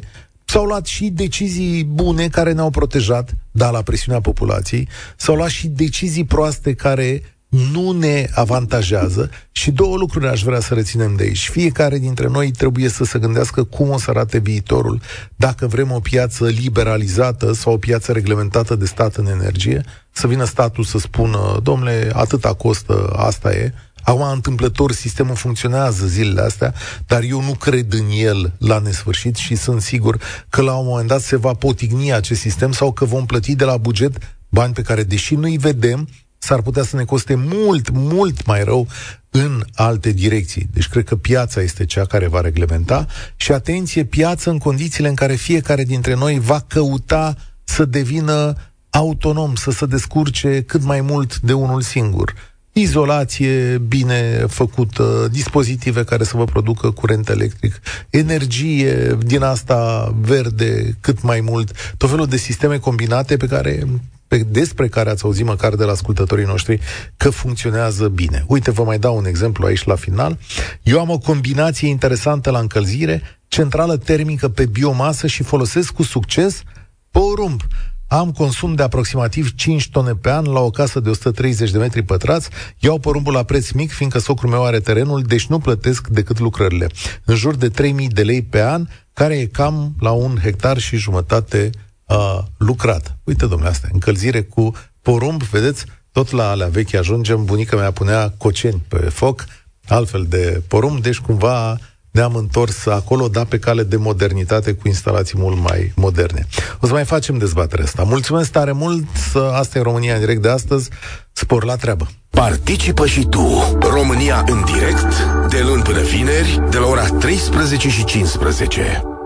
S-au luat și decizii bune care ne-au protejat, da, la presiunea populației, s-au luat și decizii proaste care nu ne avantajează. Și două lucruri aș vrea să reținem de aici. Fiecare dintre noi trebuie să se gândească cum o să arate viitorul. Dacă vrem o piață liberalizată sau o piață reglementată de stat în energie, să vină statul să spună, domnule, atâta costă, asta e, Acum, întâmplător, sistemul funcționează zilele astea, dar eu nu cred în el la nesfârșit și sunt sigur că la un moment dat se va potigni acest sistem sau că vom plăti de la buget bani pe care, deși nu-i vedem, s-ar putea să ne coste mult, mult mai rău în alte direcții. Deci cred că piața este cea care va reglementa și atenție, piață în condițiile în care fiecare dintre noi va căuta să devină autonom, să se descurce cât mai mult de unul singur izolație bine făcută, dispozitive care să vă producă curent electric, energie din asta verde cât mai mult, tot felul de sisteme combinate pe care pe, despre care ați auzit măcar de la ascultătorii noștri că funcționează bine. Uite, vă mai dau un exemplu aici la final. Eu am o combinație interesantă la încălzire, centrală termică pe biomasă și folosesc cu succes porumb am consum de aproximativ 5 tone pe an la o casă de 130 de metri pătrați, iau porumbul la preț mic, fiindcă socrul meu are terenul, deci nu plătesc decât lucrările. În jur de 3000 de lei pe an, care e cam la un hectar și jumătate uh, lucrat. Uite, domnule, asta, încălzire cu porumb, vedeți, tot la alea vechi ajungem, bunica mea punea coceni pe foc, altfel de porumb, deci cumva ne-am întors acolo, da, pe cale de modernitate cu instalații mult mai moderne. O să mai facem dezbaterea asta. Mulțumesc tare mult, asta e România în direct de astăzi, spor la treabă. Participă și tu, România în direct, de luni până vineri, de la ora 13 și 15.